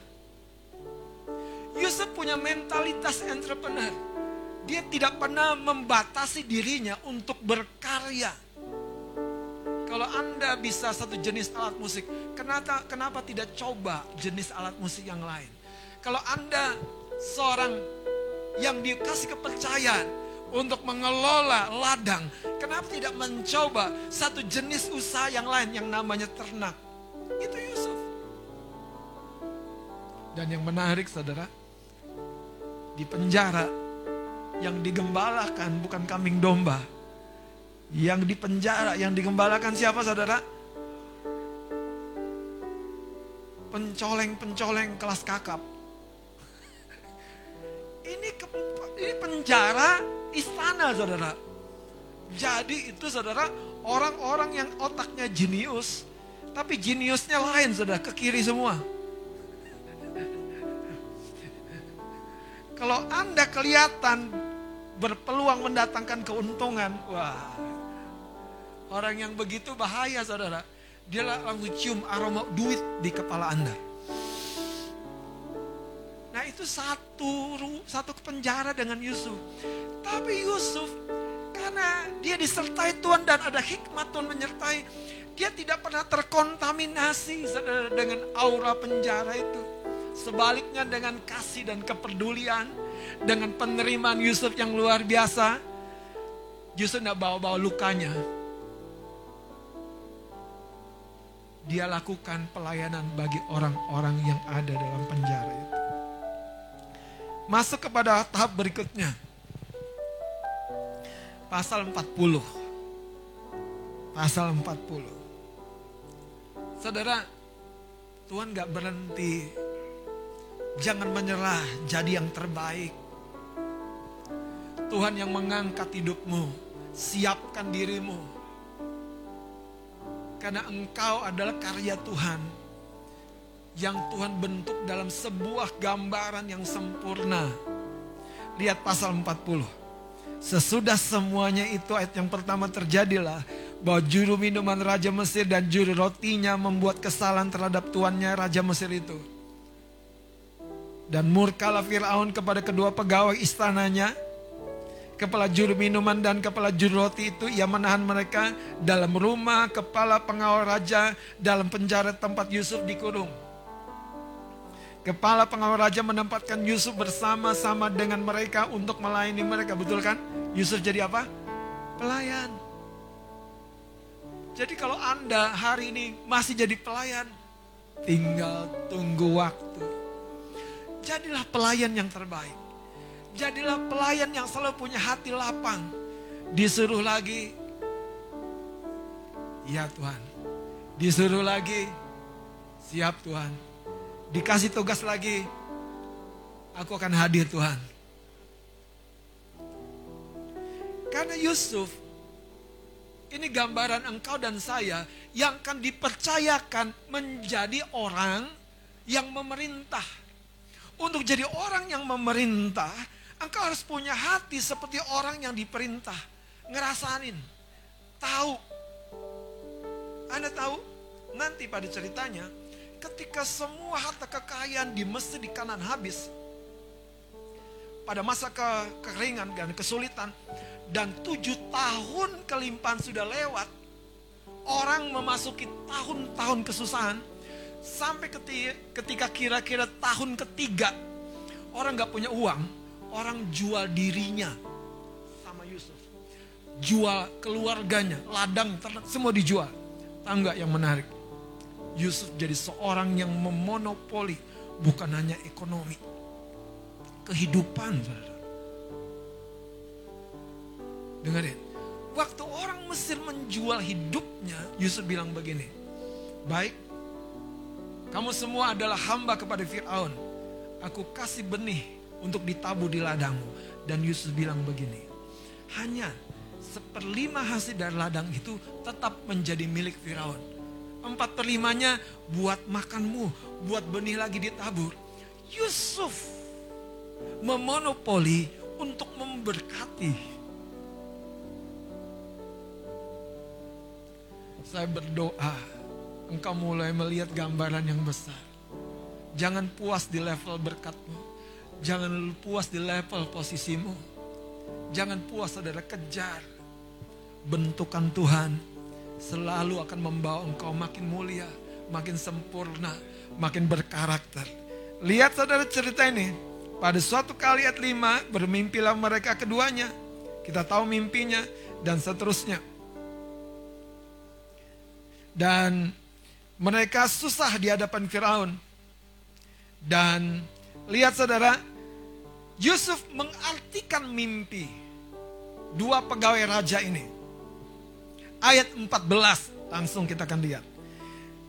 Yusuf punya mentalitas entrepreneur. Dia tidak pernah membatasi dirinya untuk berkarya. Kalau Anda bisa satu jenis alat musik, kenapa, kenapa tidak coba jenis alat musik yang lain? Kalau Anda seorang yang dikasih kepercayaan untuk mengelola ladang. Kenapa tidak mencoba satu jenis usaha yang lain yang namanya ternak? Itu Yusuf. Dan yang menarik saudara, di penjara yang digembalakan bukan kambing domba. Yang di penjara, yang digembalakan siapa saudara? Pencoleng-pencoleng kelas kakap ini, ke, ini penjara istana saudara. Jadi itu saudara orang-orang yang otaknya jenius. Tapi jeniusnya lain saudara, ke kiri semua. Kalau Anda kelihatan berpeluang mendatangkan keuntungan, wah. Orang yang begitu bahaya saudara. Dia langsung cium aroma duit di kepala Anda. Nah itu satu satu penjara dengan Yusuf. Tapi Yusuf karena dia disertai Tuhan dan ada hikmat Tuhan menyertai, dia tidak pernah terkontaminasi dengan aura penjara itu. Sebaliknya dengan kasih dan kepedulian, dengan penerimaan Yusuf yang luar biasa, Yusuf tidak bawa-bawa lukanya. Dia lakukan pelayanan bagi orang-orang yang ada dalam penjara itu masuk kepada tahap berikutnya. Pasal 40. Pasal 40. Saudara, Tuhan gak berhenti. Jangan menyerah, jadi yang terbaik. Tuhan yang mengangkat hidupmu, siapkan dirimu. Karena engkau adalah karya Tuhan yang Tuhan bentuk dalam sebuah gambaran yang sempurna. Lihat pasal 40. Sesudah semuanya itu ayat yang pertama terjadilah bahwa juru minuman Raja Mesir dan juru rotinya membuat kesalahan terhadap tuannya Raja Mesir itu. Dan murkalah Fir'aun kepada kedua pegawai istananya, kepala juru minuman dan kepala juru roti itu ia menahan mereka dalam rumah kepala pengawal raja dalam penjara tempat Yusuf dikurung. Kepala pengawal raja menempatkan Yusuf bersama-sama dengan mereka untuk melayani mereka. Betul kan? Yusuf jadi apa? Pelayan. Jadi kalau Anda hari ini masih jadi pelayan, tinggal tunggu waktu. Jadilah pelayan yang terbaik. Jadilah pelayan yang selalu punya hati lapang. Disuruh lagi. Ya Tuhan. Disuruh lagi. Siap Tuhan dikasih tugas lagi, aku akan hadir Tuhan. Karena Yusuf, ini gambaran engkau dan saya yang akan dipercayakan menjadi orang yang memerintah. Untuk jadi orang yang memerintah, engkau harus punya hati seperti orang yang diperintah. Ngerasanin, tahu. Anda tahu, nanti pada ceritanya, ketika semua harta kekayaan di Mesir di kanan habis, pada masa ke kekeringan dan kesulitan, dan tujuh tahun kelimpahan sudah lewat, orang memasuki tahun-tahun kesusahan, sampai ketika kira-kira tahun ketiga, orang gak punya uang, orang jual dirinya sama Yusuf. Jual keluarganya, ladang, ternak, semua dijual. Tangga yang menarik Yusuf jadi seorang yang memonopoli bukan hanya ekonomi, kehidupan, saudara. Dengarin, waktu orang Mesir menjual hidupnya, Yusuf bilang begini, baik, kamu semua adalah hamba kepada Fir'aun. Aku kasih benih untuk ditabuh di ladangmu. Dan Yusuf bilang begini, hanya seperlima hasil dari ladang itu tetap menjadi milik Firaun empat per limanya buat makanmu, buat benih lagi ditabur. Yusuf memonopoli untuk memberkati. Saya berdoa, engkau mulai melihat gambaran yang besar. Jangan puas di level berkatmu. Jangan puas di level posisimu. Jangan puas saudara kejar bentukan Tuhan selalu akan membawa engkau makin mulia, makin sempurna, makin berkarakter. Lihat saudara cerita ini. Pada suatu kali ayat 5 bermimpilah mereka keduanya. Kita tahu mimpinya dan seterusnya. Dan mereka susah di hadapan Firaun. Dan lihat saudara, Yusuf mengartikan mimpi dua pegawai raja ini ayat 14 langsung kita akan lihat.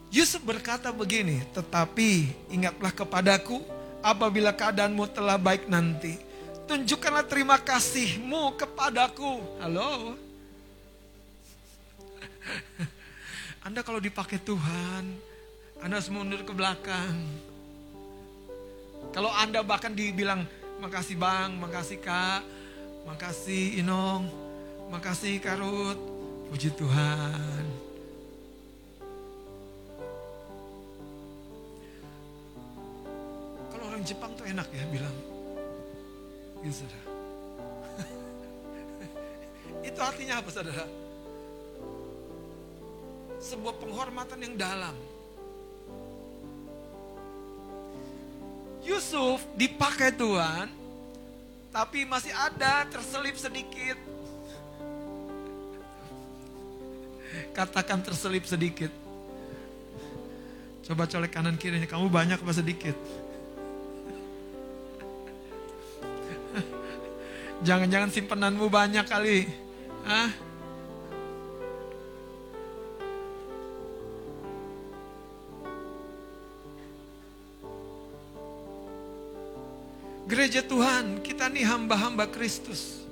Yusuf berkata begini, tetapi ingatlah kepadaku apabila keadaanmu telah baik nanti. Tunjukkanlah terima kasihmu kepadaku. Halo. Anda kalau dipakai Tuhan, Anda harus mundur ke belakang. Kalau Anda bahkan dibilang, makasih bang, makasih kak, makasih Inong, makasih Karut, Puji Tuhan. Kalau orang Jepang tuh enak ya bilang. Gitu saudara. Itu artinya apa saudara? Sebuah penghormatan yang dalam. Yusuf dipakai Tuhan, tapi masih ada terselip sedikit Katakan terselip sedikit. Coba colek kanan kirinya, kamu banyak apa sedikit? Jangan-jangan simpenanmu banyak kali. Hah? Gereja Tuhan, kita nih hamba-hamba Kristus.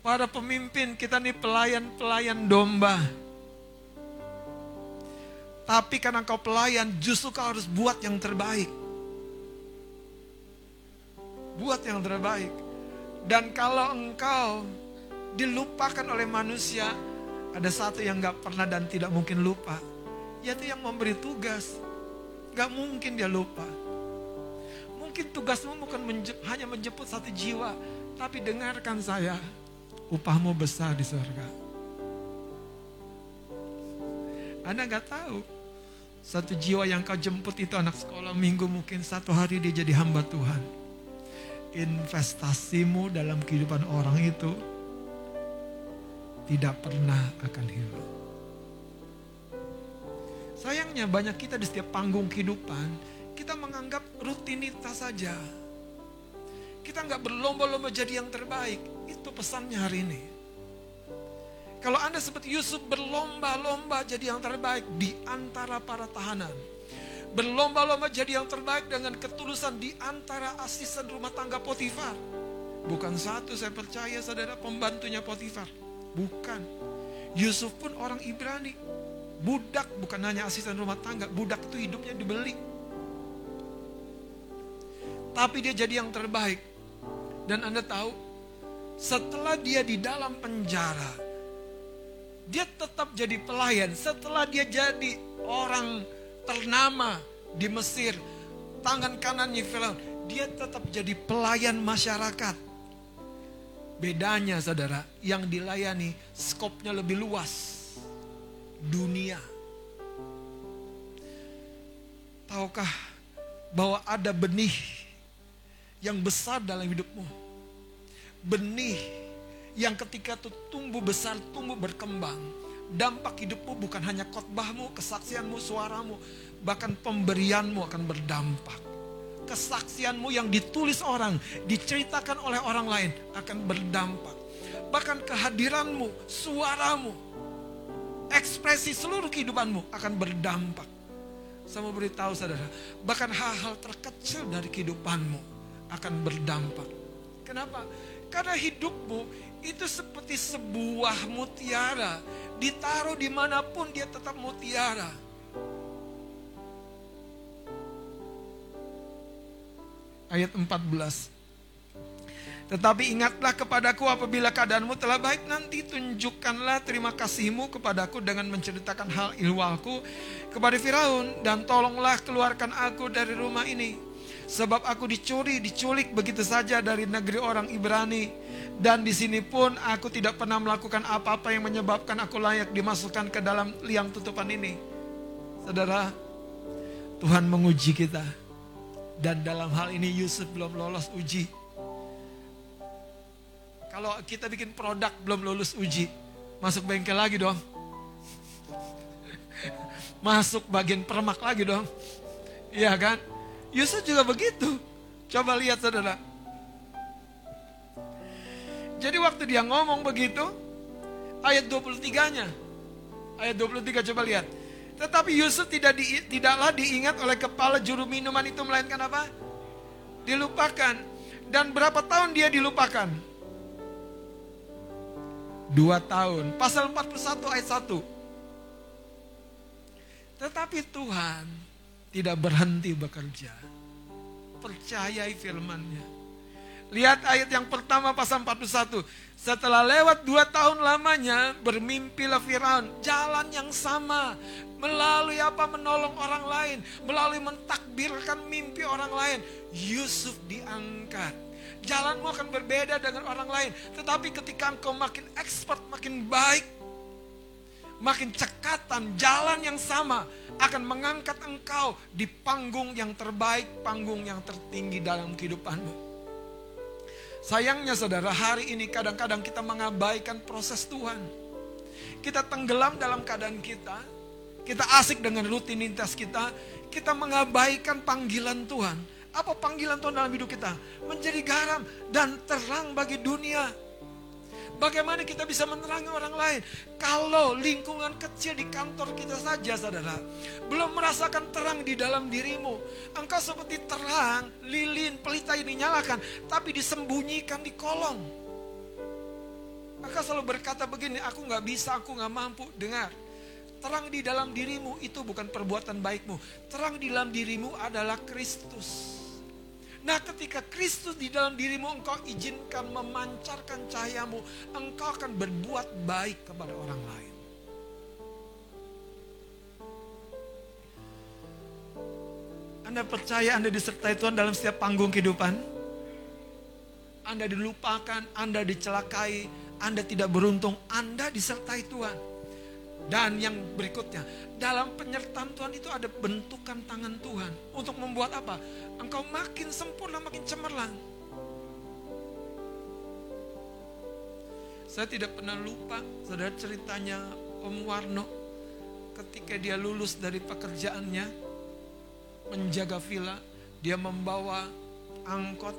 Para pemimpin kita nih pelayan-pelayan domba. Tapi karena kau pelayan justru kau harus buat yang terbaik. Buat yang terbaik. Dan kalau engkau dilupakan oleh manusia, ada satu yang gak pernah dan tidak mungkin lupa. Yaitu yang memberi tugas. Gak mungkin dia lupa. Mungkin tugasmu bukan menje hanya menjemput satu jiwa. Tapi dengarkan saya, upahmu besar di surga. Anda gak tahu. Satu jiwa yang kau jemput itu anak sekolah minggu mungkin satu hari dia jadi hamba Tuhan. Investasimu dalam kehidupan orang itu tidak pernah akan hilang. Sayangnya banyak kita di setiap panggung kehidupan, kita menganggap rutinitas saja. Kita nggak berlomba-lomba jadi yang terbaik. Itu pesannya hari ini. Kalau Anda seperti Yusuf berlomba-lomba jadi yang terbaik di antara para tahanan. Berlomba-lomba jadi yang terbaik dengan ketulusan di antara asisten rumah tangga Potifar. Bukan satu saya percaya saudara pembantunya Potifar. Bukan. Yusuf pun orang Ibrani. Budak bukan hanya asisten rumah tangga. Budak itu hidupnya dibeli. Tapi dia jadi yang terbaik. Dan Anda tahu, setelah dia di dalam penjara, dia tetap jadi pelayan. Setelah dia jadi orang ternama di Mesir, tangan kanannya Firaun, dia tetap jadi pelayan masyarakat. Bedanya saudara, yang dilayani skopnya lebih luas. Dunia. Tahukah bahwa ada benih yang besar dalam hidupmu? Benih yang ketika itu tumbuh besar, tumbuh berkembang. Dampak hidupmu bukan hanya khotbahmu, kesaksianmu, suaramu, bahkan pemberianmu akan berdampak kesaksianmu yang ditulis orang, diceritakan oleh orang lain akan berdampak. Bahkan kehadiranmu, suaramu, ekspresi seluruh kehidupanmu akan berdampak. Saya mau beritahu saudara, bahkan hal-hal terkecil dari kehidupanmu akan berdampak. Kenapa? Karena hidupmu itu seperti sebuah mutiara. Ditaruh di mana pun dia tetap mutiara. ayat 14. Tetapi ingatlah kepadaku apabila keadaanmu telah baik nanti tunjukkanlah terima kasihmu kepadaku dengan menceritakan hal ilwalku kepada Firaun dan tolonglah keluarkan aku dari rumah ini. Sebab aku dicuri, diculik begitu saja dari negeri orang Ibrani. Dan di sini pun aku tidak pernah melakukan apa-apa yang menyebabkan aku layak dimasukkan ke dalam liang tutupan ini. Saudara, Tuhan menguji kita dan dalam hal ini Yusuf belum lolos uji. Kalau kita bikin produk belum lulus uji, masuk bengkel lagi dong. Masuk bagian permak lagi dong. Iya kan? Yusuf juga begitu. Coba lihat saudara. Jadi waktu dia ngomong begitu, ayat 23-nya. Ayat 23 coba lihat. Tetapi Yusuf tidak di, tidaklah diingat oleh kepala juru minuman itu melainkan apa? Dilupakan. Dan berapa tahun dia dilupakan? Dua tahun. Pasal 41 ayat 1. Tetapi Tuhan tidak berhenti bekerja. Percayai firmannya. Lihat ayat yang pertama pasal 41. Setelah lewat dua tahun lamanya, bermimpilah Firaun. Jalan yang sama. Melalui apa? Menolong orang lain. Melalui mentakbirkan mimpi orang lain. Yusuf diangkat. Jalanmu akan berbeda dengan orang lain. Tetapi ketika engkau makin expert, makin baik. Makin cekatan, jalan yang sama akan mengangkat engkau di panggung yang terbaik, panggung yang tertinggi dalam kehidupanmu. Sayangnya saudara, hari ini kadang-kadang kita mengabaikan proses Tuhan. Kita tenggelam dalam keadaan kita. Kita asik dengan rutinitas kita. Kita mengabaikan panggilan Tuhan. Apa panggilan Tuhan dalam hidup kita? Menjadi garam dan terang bagi dunia. Bagaimana kita bisa menerangi orang lain? Kalau lingkungan kecil di kantor kita saja, saudara, belum merasakan terang di dalam dirimu. Engkau seperti terang, lilin, pelita ini nyalakan, tapi disembunyikan di kolong. Maka selalu berkata begini, aku nggak bisa, aku nggak mampu. Dengar, terang di dalam dirimu itu bukan perbuatan baikmu. Terang di dalam dirimu adalah Kristus. Nah ketika Kristus di dalam dirimu engkau izinkan memancarkan cahayamu. Engkau akan berbuat baik kepada orang lain. Anda percaya Anda disertai Tuhan dalam setiap panggung kehidupan? Anda dilupakan, Anda dicelakai, Anda tidak beruntung, Anda disertai Tuhan. Dan yang berikutnya, dalam penyertaan Tuhan itu ada bentukan tangan Tuhan. Untuk membuat apa? Engkau makin sempurna, makin cemerlang. Saya tidak pernah lupa, saudara ceritanya Om Warno. Ketika dia lulus dari pekerjaannya, menjaga villa, dia membawa angkot.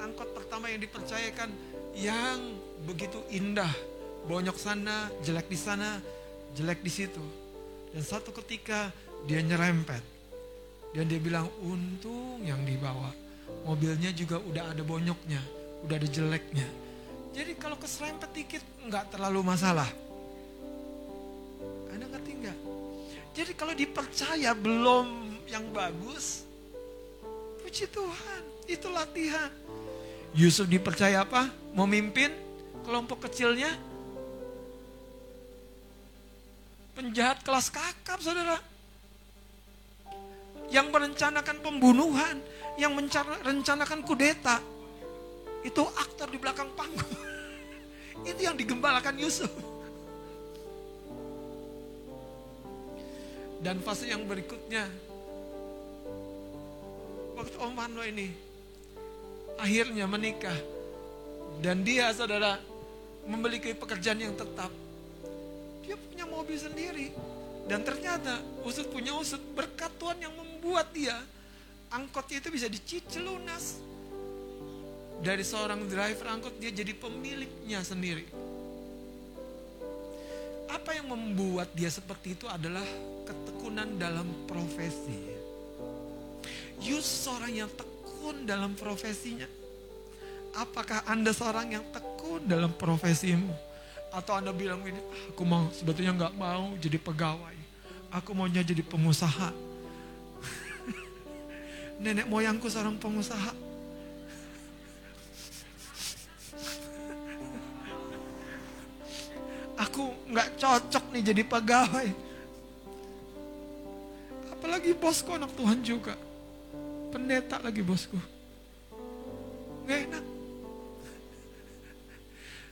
Angkot pertama yang dipercayakan yang begitu indah. Bonyok sana, jelek di sana, jelek di situ. Dan satu ketika dia nyerempet. Dan dia bilang, untung yang dibawa. Mobilnya juga udah ada bonyoknya, udah ada jeleknya. Jadi kalau keserempet dikit nggak terlalu masalah. Anda ngerti nggak? Jadi kalau dipercaya belum yang bagus. Puji Tuhan, itu latihan. Yusuf dipercaya apa? Memimpin kelompok kecilnya. Penjahat kelas kakap, saudara. Yang merencanakan pembunuhan, yang merencanakan kudeta. Itu aktor di belakang panggung. itu yang digembalakan Yusuf. Dan fase yang berikutnya, waktu Om Mano ini akhirnya menikah dan dia saudara memiliki pekerjaan yang tetap. Dia punya mobil sendiri dan ternyata usut punya usut berkat Tuhan yang membuat dia angkotnya itu bisa dicicil lunas. Dari seorang driver angkot dia jadi pemiliknya sendiri. Apa yang membuat dia seperti itu adalah ketekunan dalam profesi. Yus seorang yang tekun dalam profesinya. Apakah Anda seorang yang tekun dalam profesimu? Atau Anda bilang ini, aku mau sebetulnya nggak mau jadi pegawai. Aku maunya jadi pengusaha. Nenek moyangku seorang pengusaha. Aku nggak cocok nih jadi pegawai. Apalagi bosku anak Tuhan juga. Pendeta lagi bosku. Gak enak.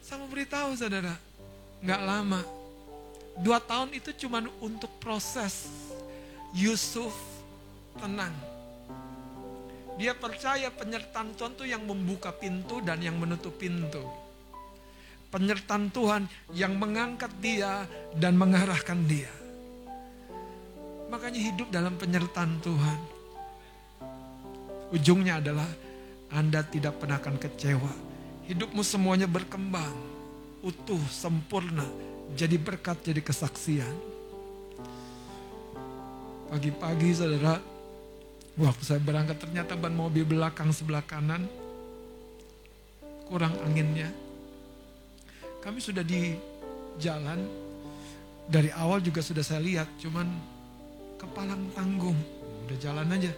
Sama beritahu saudara. Gak lama. Dua tahun itu cuma untuk proses. Yusuf tenang. Dia percaya penyertaan Tuhan itu yang membuka pintu dan yang menutup pintu. Penyertaan Tuhan yang mengangkat dia dan mengarahkan dia. Makanya hidup dalam penyertaan Tuhan Ujungnya adalah Anda tidak pernah akan kecewa. Hidupmu semuanya berkembang, utuh, sempurna, jadi berkat, jadi kesaksian. Pagi-pagi saudara, waktu saya berangkat ternyata ban mobil belakang sebelah kanan kurang anginnya. Kami sudah di jalan, dari awal juga sudah saya lihat, cuman kepalang tanggung, udah jalan aja.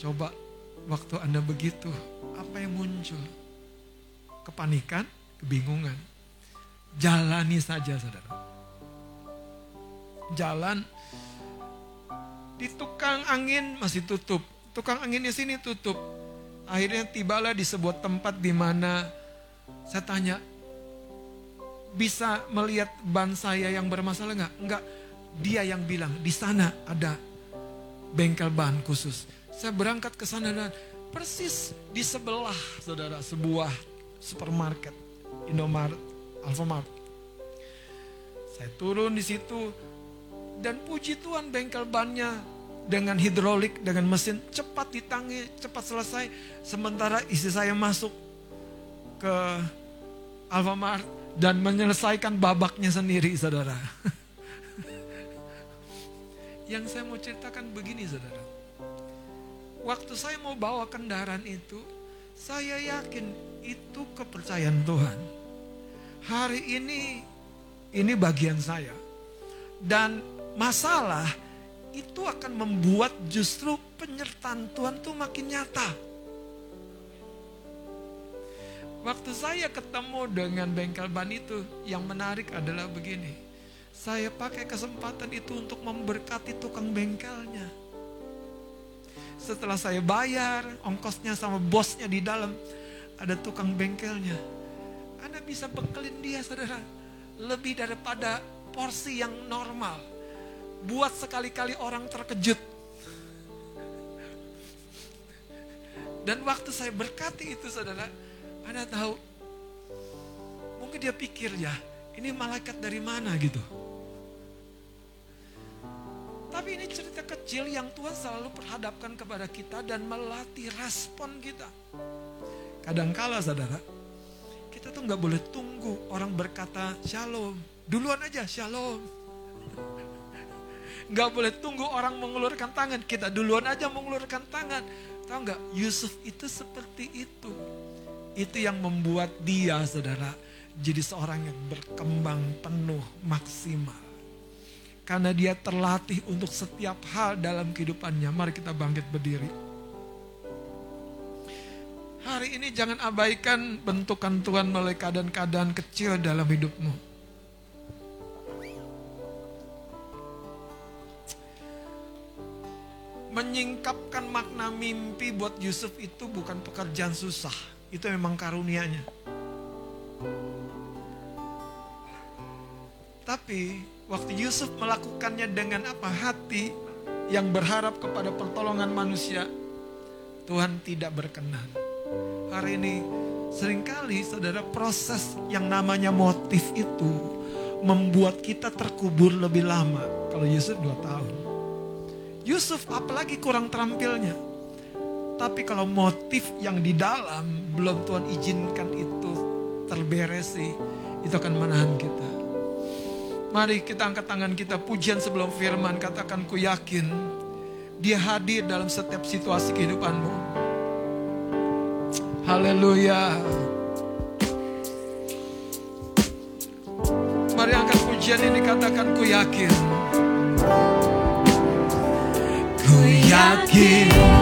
Coba waktu Anda begitu, apa yang muncul? Kepanikan, kebingungan. Jalani saja saudara. Jalan di tukang angin masih tutup. Tukang angin di sini tutup. Akhirnya tibalah di sebuah tempat di mana saya tanya, bisa melihat ban saya yang bermasalah nggak? Enggak. Dia yang bilang di sana ada bengkel ban khusus. Saya berangkat ke sana dan persis di sebelah saudara sebuah supermarket Indomaret, Alfamart. Saya turun di situ dan puji Tuhan bengkel bannya dengan hidrolik, dengan mesin cepat ditangi, cepat selesai. Sementara istri saya masuk ke Alfamart dan menyelesaikan babaknya sendiri, saudara. Yang saya mau ceritakan begini, saudara waktu saya mau bawa kendaraan itu, saya yakin itu kepercayaan Tuhan. Hari ini, ini bagian saya. Dan masalah itu akan membuat justru penyertaan Tuhan tuh makin nyata. Waktu saya ketemu dengan bengkel ban itu, yang menarik adalah begini. Saya pakai kesempatan itu untuk memberkati tukang bengkelnya. Setelah saya bayar ongkosnya sama bosnya di dalam, ada tukang bengkelnya. Anda bisa bekelin dia saudara, lebih daripada porsi yang normal. Buat sekali-kali orang terkejut. Dan waktu saya berkati itu saudara, anda tahu, mungkin dia pikir ya, ini malaikat dari mana gitu. Tapi ini cerita kecil yang Tuhan selalu perhadapkan kepada kita dan melatih respon kita. Kadangkala saudara, kita tuh nggak boleh tunggu orang berkata shalom. Duluan aja shalom. Nggak boleh tunggu orang mengulurkan tangan. Kita duluan aja mengulurkan tangan. Tahu nggak? Yusuf itu seperti itu itu yang membuat dia, saudara, jadi seorang yang berkembang penuh, maksimal. Karena dia terlatih untuk setiap hal dalam kehidupannya. Mari kita bangkit berdiri. Hari ini jangan abaikan bentukan Tuhan melalui keadaan-keadaan kecil dalam hidupmu. Menyingkapkan makna mimpi buat Yusuf itu bukan pekerjaan susah itu memang karunianya. Tapi waktu Yusuf melakukannya dengan apa hati yang berharap kepada pertolongan manusia, Tuhan tidak berkenan. Hari ini sering kali saudara proses yang namanya motif itu membuat kita terkubur lebih lama. Kalau Yusuf dua tahun. Yusuf apalagi kurang terampilnya. Tapi kalau motif yang di dalam belum Tuhan izinkan itu terberesi, itu akan menahan kita. Mari kita angkat tangan kita pujian sebelum firman katakan ku yakin dia hadir dalam setiap situasi kehidupanmu. Haleluya. Mari angkat pujian ini katakan ku yakin. Ku yakin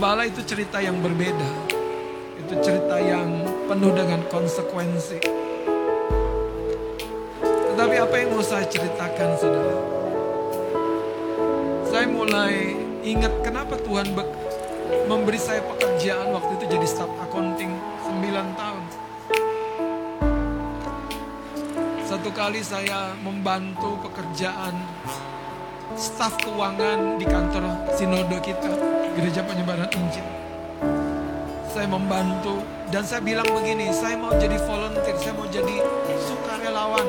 gembala itu cerita yang berbeda. Itu cerita yang penuh dengan konsekuensi. Tetapi apa yang mau saya ceritakan saudara? Saya mulai ingat kenapa Tuhan be- memberi saya pekerjaan waktu itu jadi staff accounting 9 tahun. Satu kali saya membantu pekerjaan staf keuangan di kantor sinode kita, Gereja Penyebaran Injil. Saya membantu dan saya bilang begini, saya mau jadi volunteer, saya mau jadi sukarelawan.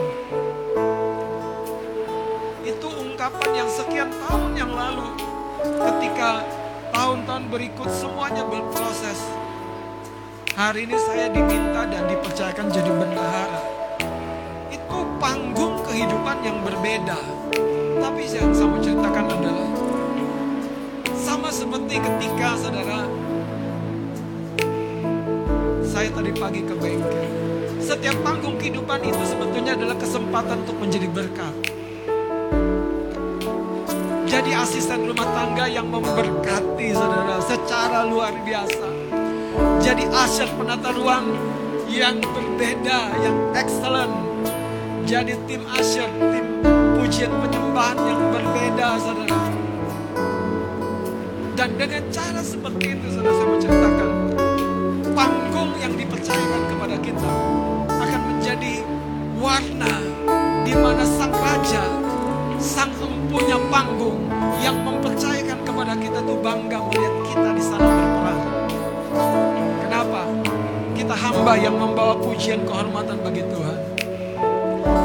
Itu ungkapan yang sekian tahun yang lalu ketika tahun-tahun berikut semuanya berproses. Hari ini saya diminta dan dipercayakan jadi bendahara. Itu panggung kehidupan yang berbeda. Tapi yang saya mau ceritakan adalah ketika saudara saya tadi pagi ke bengkel. Setiap panggung kehidupan itu sebetulnya adalah kesempatan untuk menjadi berkat. Jadi asisten rumah tangga yang memberkati saudara secara luar biasa. Jadi aset penata ruang yang berbeda, yang excellent. Jadi tim asyir, tim pujian penyembahan yang berbeda saudara. Dan dengan cara seperti itu saudara saya mau ceritakan. Panggung yang dipercayakan kepada kita akan menjadi warna di mana sang raja, sang empunya panggung yang mempercayakan kepada kita tuh bangga melihat kita di sana berperan. Kenapa? Kita hamba yang membawa pujian kehormatan bagi Tuhan.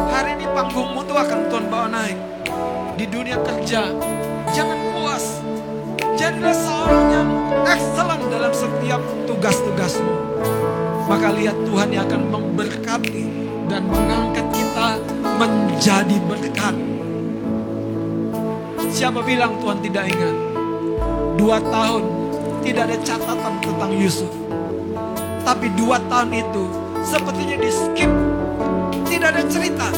Hari ini panggungmu tuh akan Tuhan bawa naik. Di dunia kerja, tugas-tugasmu. Maka lihat Tuhan yang akan memberkati dan mengangkat kita menjadi berkat. Siapa bilang Tuhan tidak ingat? Dua tahun tidak ada catatan tentang Yusuf. Tapi dua tahun itu sepertinya di skip. Tidak ada cerita.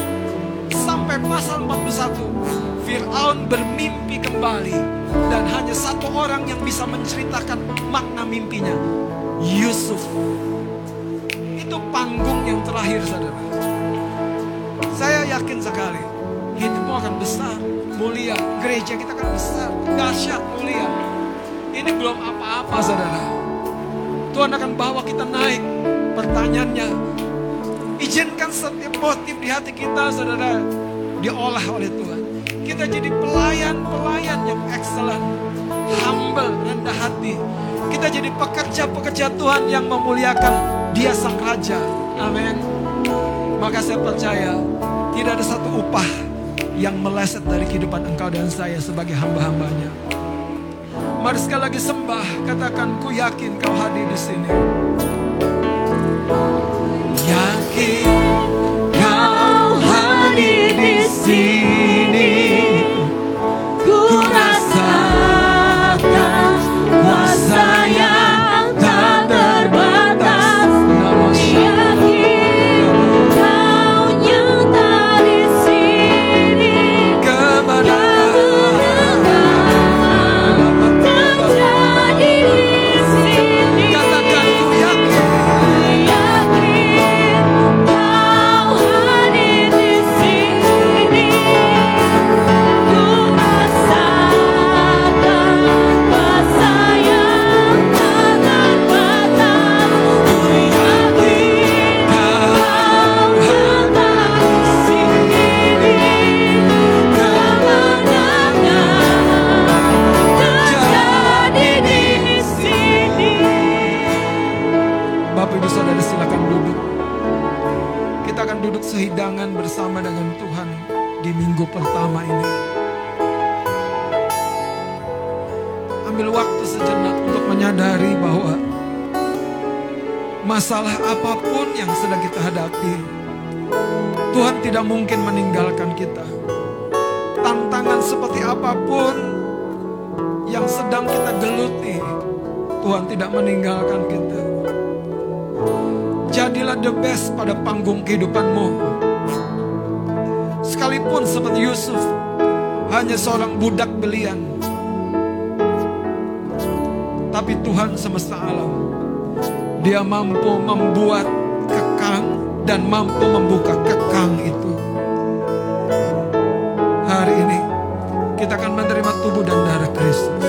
Sampai pasal 41. Fir'aun bermimpi kembali. Dan hanya satu orang yang bisa menceritakan makna mimpinya. Yusuf. Itu panggung yang terakhir saudara. Saya yakin sekali. Hidupmu akan besar, mulia. Gereja kita akan besar, dahsyat, mulia. Ini belum apa-apa saudara. Tuhan akan bawa kita naik. Pertanyaannya, izinkan setiap motif di hati kita saudara diolah oleh Tuhan. Kita jadi pelayan-pelayan yang excellent, humble, rendah hati. Kita jadi pekerja-pekerja Tuhan yang memuliakan Dia Sang Raja. Amin. Maka saya percaya tidak ada satu upah yang meleset dari kehidupan engkau dan saya sebagai hamba-hambanya. Mari sekali lagi sembah, katakan ku yakin kau hadir di sini. Yakin Kau hadir di sini, masalah apa pun yang sedang kita hadapi, Tuhan tidak mungkin meninggalkan kita. Tantangan seperti apa pun yang sedang kita geluti, Tuhan tidak meninggalkan kita. Jadilah the best pada panggung kehidupanmu. Sekalipun seperti Yusuf, hanya seorang budak belian. Tapi Tuhan semesta alam, dia mampu membuat kekang dan mampu membuka kekang itu. Hari ini, kita akan menerima tubuh dan darah Kristus.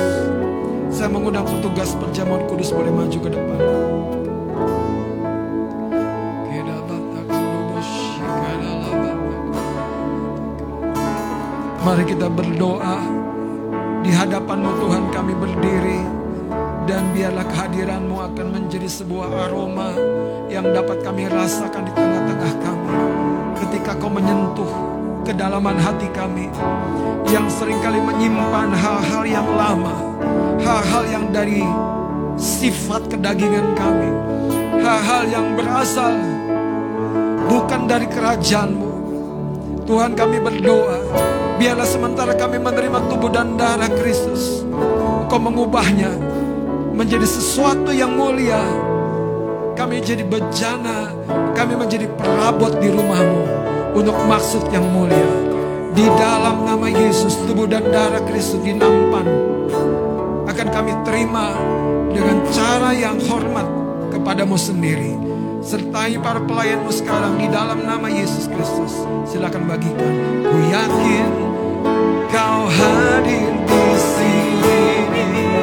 Saya mengundang petugas perjamuan kudus boleh maju ke depan. Mari kita berdoa di hadapanmu Tuhan kami berdiri dan biarlah kehadiranmu akan menjadi sebuah aroma yang dapat kami rasakan di tengah-tengah kami. Ketika kau menyentuh kedalaman hati kami yang sering kali menyimpan hal-hal yang lama hal-hal yang dari sifat kedagingan kami hal-hal yang berasal bukan dari kerajaanmu. Tuhan kami berdoa Biarlah sementara kami menerima tubuh dan darah Kristus Kau mengubahnya Menjadi sesuatu yang mulia Kami jadi bejana Kami menjadi perabot di rumahmu Untuk maksud yang mulia Di dalam nama Yesus Tubuh dan darah Kristus dinampan Akan kami terima Dengan cara yang hormat Kepadamu sendiri sertai para pelayanmu sekarang di dalam nama Yesus Kristus. Silakan bagikan. Ku yakin kau hadir di sini.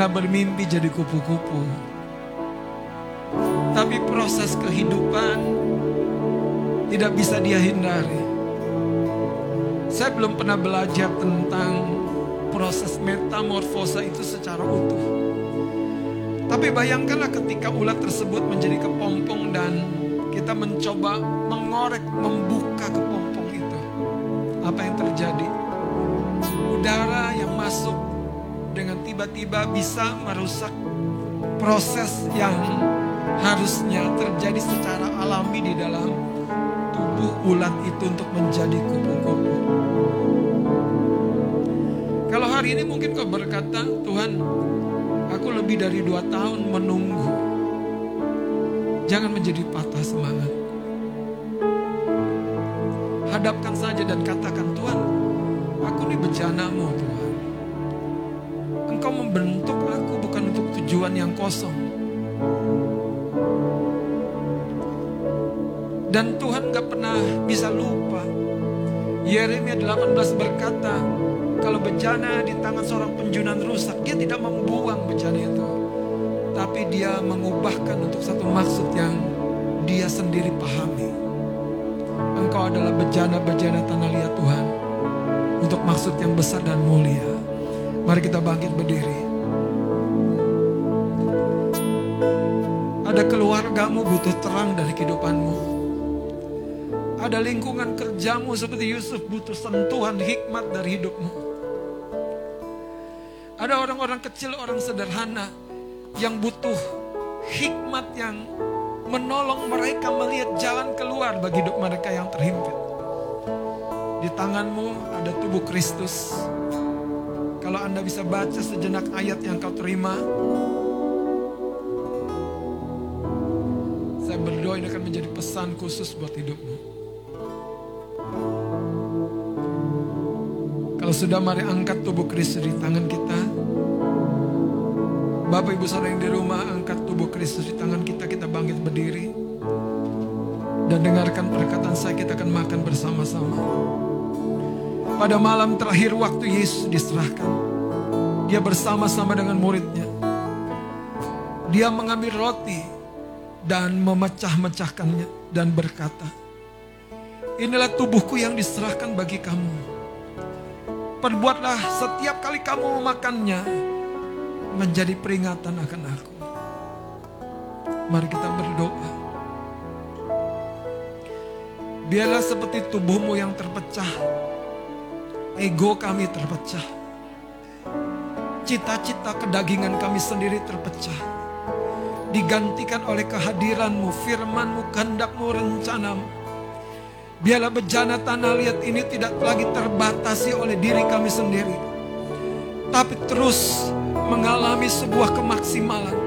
Pernah bermimpi jadi kupu-kupu. Tapi proses kehidupan tidak bisa dia hindari. Saya belum pernah belajar tentang proses metamorfosa itu secara utuh. Tapi bayangkanlah ketika ulat tersebut menjadi kepompong dan kita mencoba mengorek, membuka kepompong itu. Apa yang terjadi? Udara yang masuk tiba-tiba bisa merusak proses yang harusnya terjadi secara alami di dalam tubuh ulat itu untuk menjadi kupu-kupu. Kalau hari ini mungkin kau berkata, Tuhan, aku lebih dari dua tahun menunggu. Jangan menjadi patah semangat. Hadapkan saja dan katakan, Tuhan, aku ini bejanamu Tuhan. Yang kosong. Dan Tuhan gak pernah bisa lupa. Yeremia 18 berkata, kalau bejana di tangan seorang penjunan rusak, dia tidak membuang bejana itu. Tapi dia mengubahkan untuk satu maksud yang dia sendiri pahami. Engkau adalah bejana-bejana tanah liat Tuhan. Untuk maksud yang besar dan mulia. Mari kita bangkit berdiri. Ada keluargamu butuh terang dari kehidupanmu. Ada lingkungan kerjamu seperti Yusuf butuh sentuhan hikmat dari hidupmu. Ada orang-orang kecil, orang sederhana yang butuh hikmat yang menolong mereka melihat jalan keluar bagi hidup mereka yang terhimpit. Di tanganmu ada tubuh Kristus. Kalau Anda bisa baca sejenak ayat yang kau terima, khusus buat hidupmu. Kalau sudah mari angkat tubuh Kristus di tangan kita. Bapak Ibu Saudara yang di rumah angkat tubuh Kristus di tangan kita, kita bangkit berdiri. Dan dengarkan perkataan saya, kita akan makan bersama-sama. Pada malam terakhir waktu Yesus diserahkan. Dia bersama-sama dengan muridnya. Dia mengambil roti dan memecah-mecahkannya dan berkata, Inilah tubuhku yang diserahkan bagi kamu. Perbuatlah setiap kali kamu memakannya menjadi peringatan akan aku. Mari kita berdoa. Biarlah seperti tubuhmu yang terpecah. Ego kami terpecah. Cita-cita kedagingan kami sendiri terpecah. Digantikan oleh kehadiranmu, firmanmu, kehendakmu, rencanamu. Biarlah bejana tanah liat ini tidak lagi terbatasi oleh diri kami sendiri. Tapi terus mengalami sebuah kemaksimalan.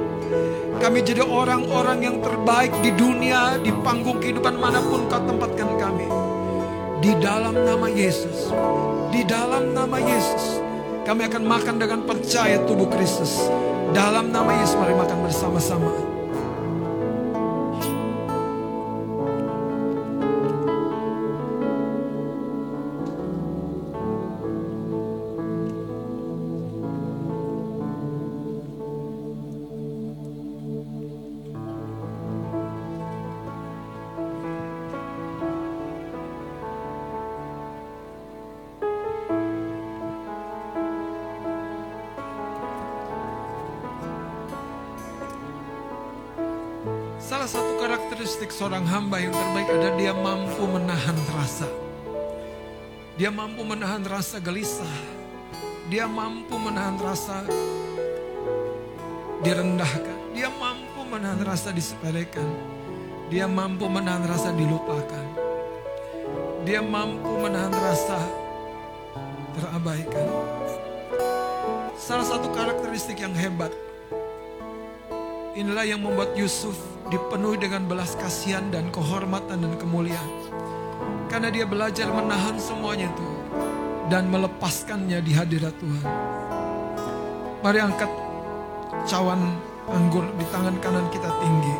Kami jadi orang-orang yang terbaik di dunia, di panggung kehidupan mana pun kau tempatkan kami. Di dalam nama Yesus. Di dalam nama Yesus. Kami akan makan dengan percaya tubuh Kristus. Dalam nama Yesus mari makan bersama-sama. Hamba yang terbaik adalah dia mampu menahan rasa. Dia mampu menahan rasa gelisah. Dia mampu menahan rasa direndahkan. Dia mampu menahan rasa disepelekan. Dia mampu menahan rasa dilupakan. Dia mampu menahan rasa terabaikan. Salah satu karakteristik yang hebat Inilah yang membuat Yusuf dipenuhi dengan belas kasihan dan kehormatan dan kemuliaan. Karena dia belajar menahan semuanya itu dan melepaskannya di hadirat Tuhan. Mari angkat cawan anggur di tangan kanan kita tinggi.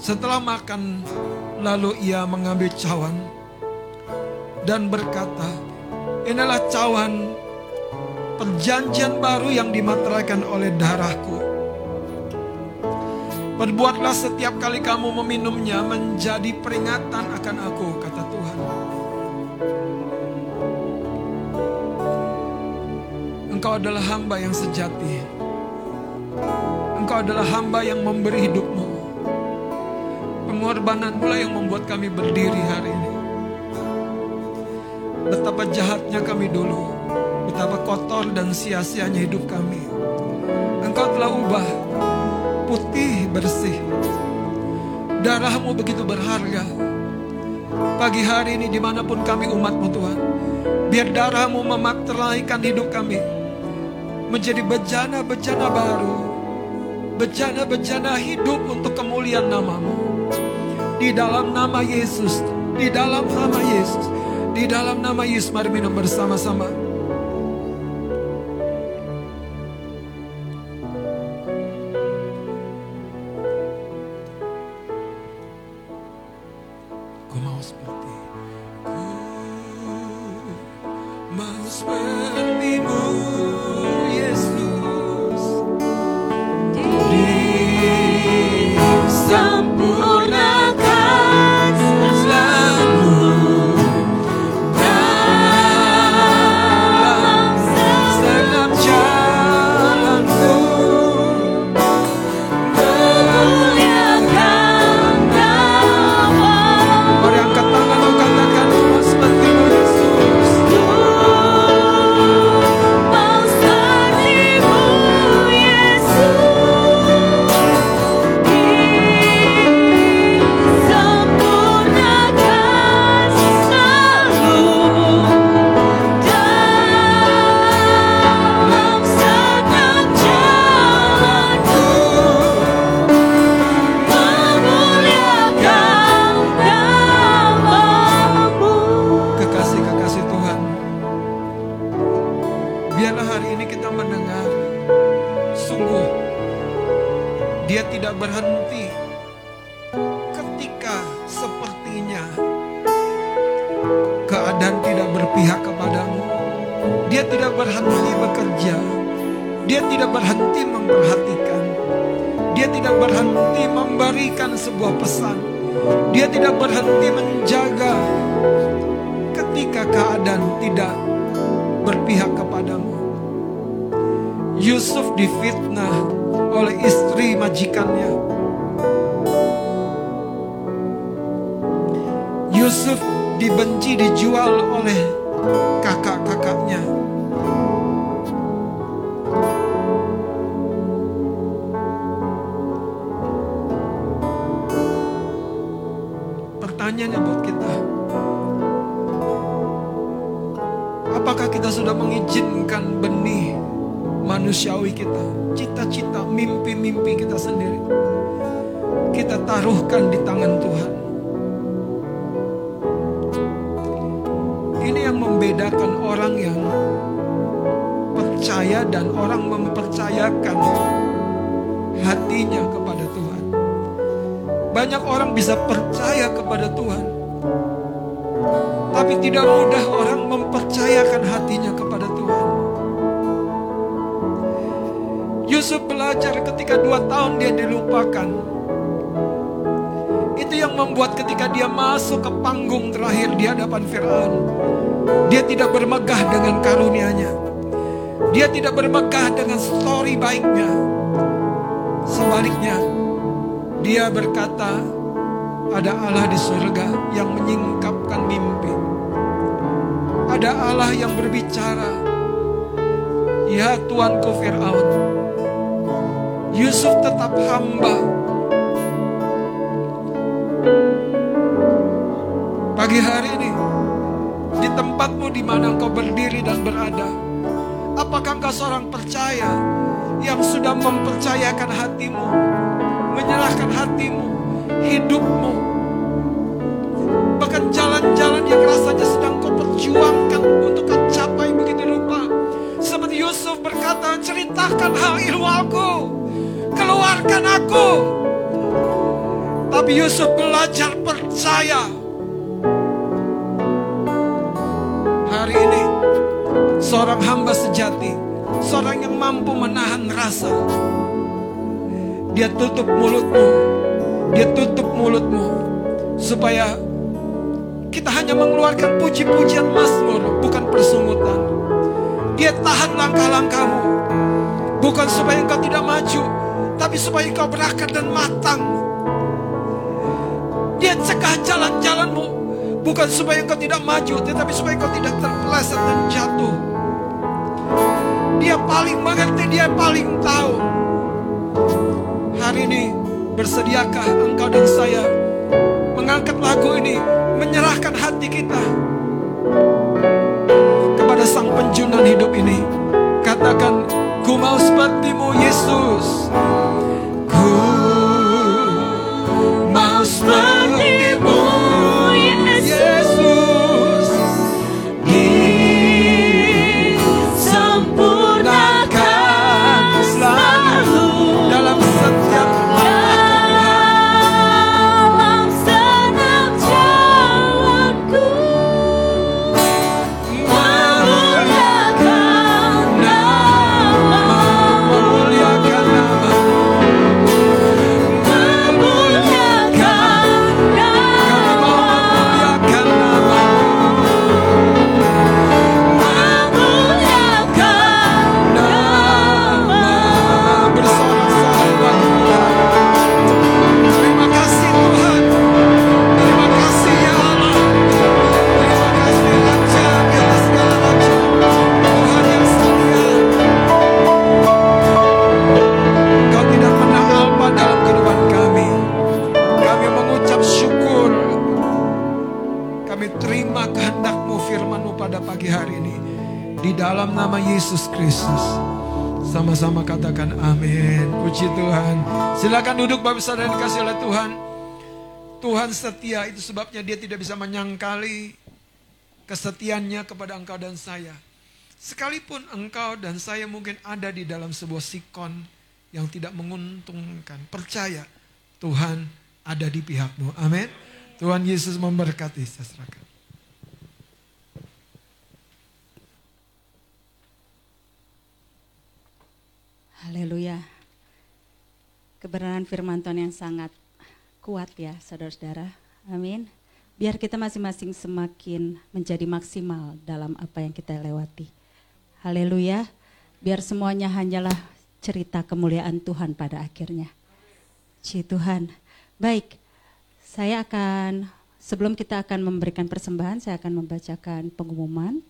Setelah makan, lalu ia mengambil cawan dan berkata, "Inilah cawan perjanjian baru yang dimateraikan oleh darahku. Perbuatlah setiap kali kamu meminumnya menjadi peringatan akan aku, kata Tuhan. Engkau adalah hamba yang sejati. Engkau adalah hamba yang memberi hidupmu. Pengorbanan mulai yang membuat kami berdiri hari ini. Betapa jahatnya kami dulu. Betapa kotor dan sia-sianya hidup kami. Engkau telah ubah putih bersih. Darahmu begitu berharga. Pagi hari ini di mana pun kami umatmu Tuhan. Biar darahmu memakteraikan hidup kami. Menjadi bejana-bejana baru. Bejana-bejana hidup untuk kemuliaan namamu. Di dalam nama Yesus. Di dalam nama Yesus. Di dalam nama Yesus mari minum bersama-sama. Ketika dia masuk ke panggung terakhir di hadapan Firaun, dia tidak bermegah dengan karunia-Nya. Dia tidak bermegah dengan story baiknya. Sebaliknya, dia berkata, ada Allah di surga yang menyingkapkan mimpi. Ada Allah yang berbicara. Ya Tuanku Fir'aun. Yusuf tetap hamba. Pagi hari ini, di tempatmu di mana engkau berdiri dan berada, apakah engkau seorang percaya yang sudah mempercayakan hatimu, menyerahkan hatimu, hidupmu, bahkan jalan-jalan yang rasanya sedang kau perjuangkan untuk kau capai begitu rupa. Seperti Yusuf berkata, ceritakan hal ilmuku, keluarkan aku. Tapi Yusuf belajar percaya. Hari ini, seorang hamba sejati seorang yang mampu menahan rasa. Dia tutup mulutmu, dia tutup mulutmu supaya kita hanya mengeluarkan puji-pujian Mazmur, bukan persungutan. Dia tahan langkah-langkahmu, bukan supaya engkau tidak maju, tapi supaya engkau berakar dan matang. Dia cegah jalan-jalanmu, bukan supaya engkau tidak maju, tetapi supaya engkau tidak terpeleset dan jatuh. Dia paling mengerti, dia paling tahu. Hari ini bersediakah engkau dan saya mengangkat lagu ini, menyerahkan hati kita kepada Sang Penjunan hidup ini. Katakan, ku mau sepertimu Yesus. Ku mau sepertimu Yesus Kristus. Sama-sama katakan amin. Puji Tuhan. Silakan duduk Bapak Saudara yang dikasih oleh Tuhan. Tuhan setia itu sebabnya dia tidak bisa menyangkali kesetiaannya kepada engkau dan saya. Sekalipun engkau dan saya mungkin ada di dalam sebuah sikon yang tidak menguntungkan. Percaya Tuhan ada di pihakmu. Amin. Tuhan Yesus memberkati. Saya. Haleluya. Kebenaran firman Tuhan yang sangat kuat ya saudara-saudara. Amin. Biar kita masing-masing semakin menjadi maksimal dalam apa yang kita lewati. Haleluya. Biar semuanya hanyalah cerita kemuliaan Tuhan pada akhirnya. Ci Tuhan. Baik, saya akan sebelum kita akan memberikan persembahan, saya akan membacakan pengumuman.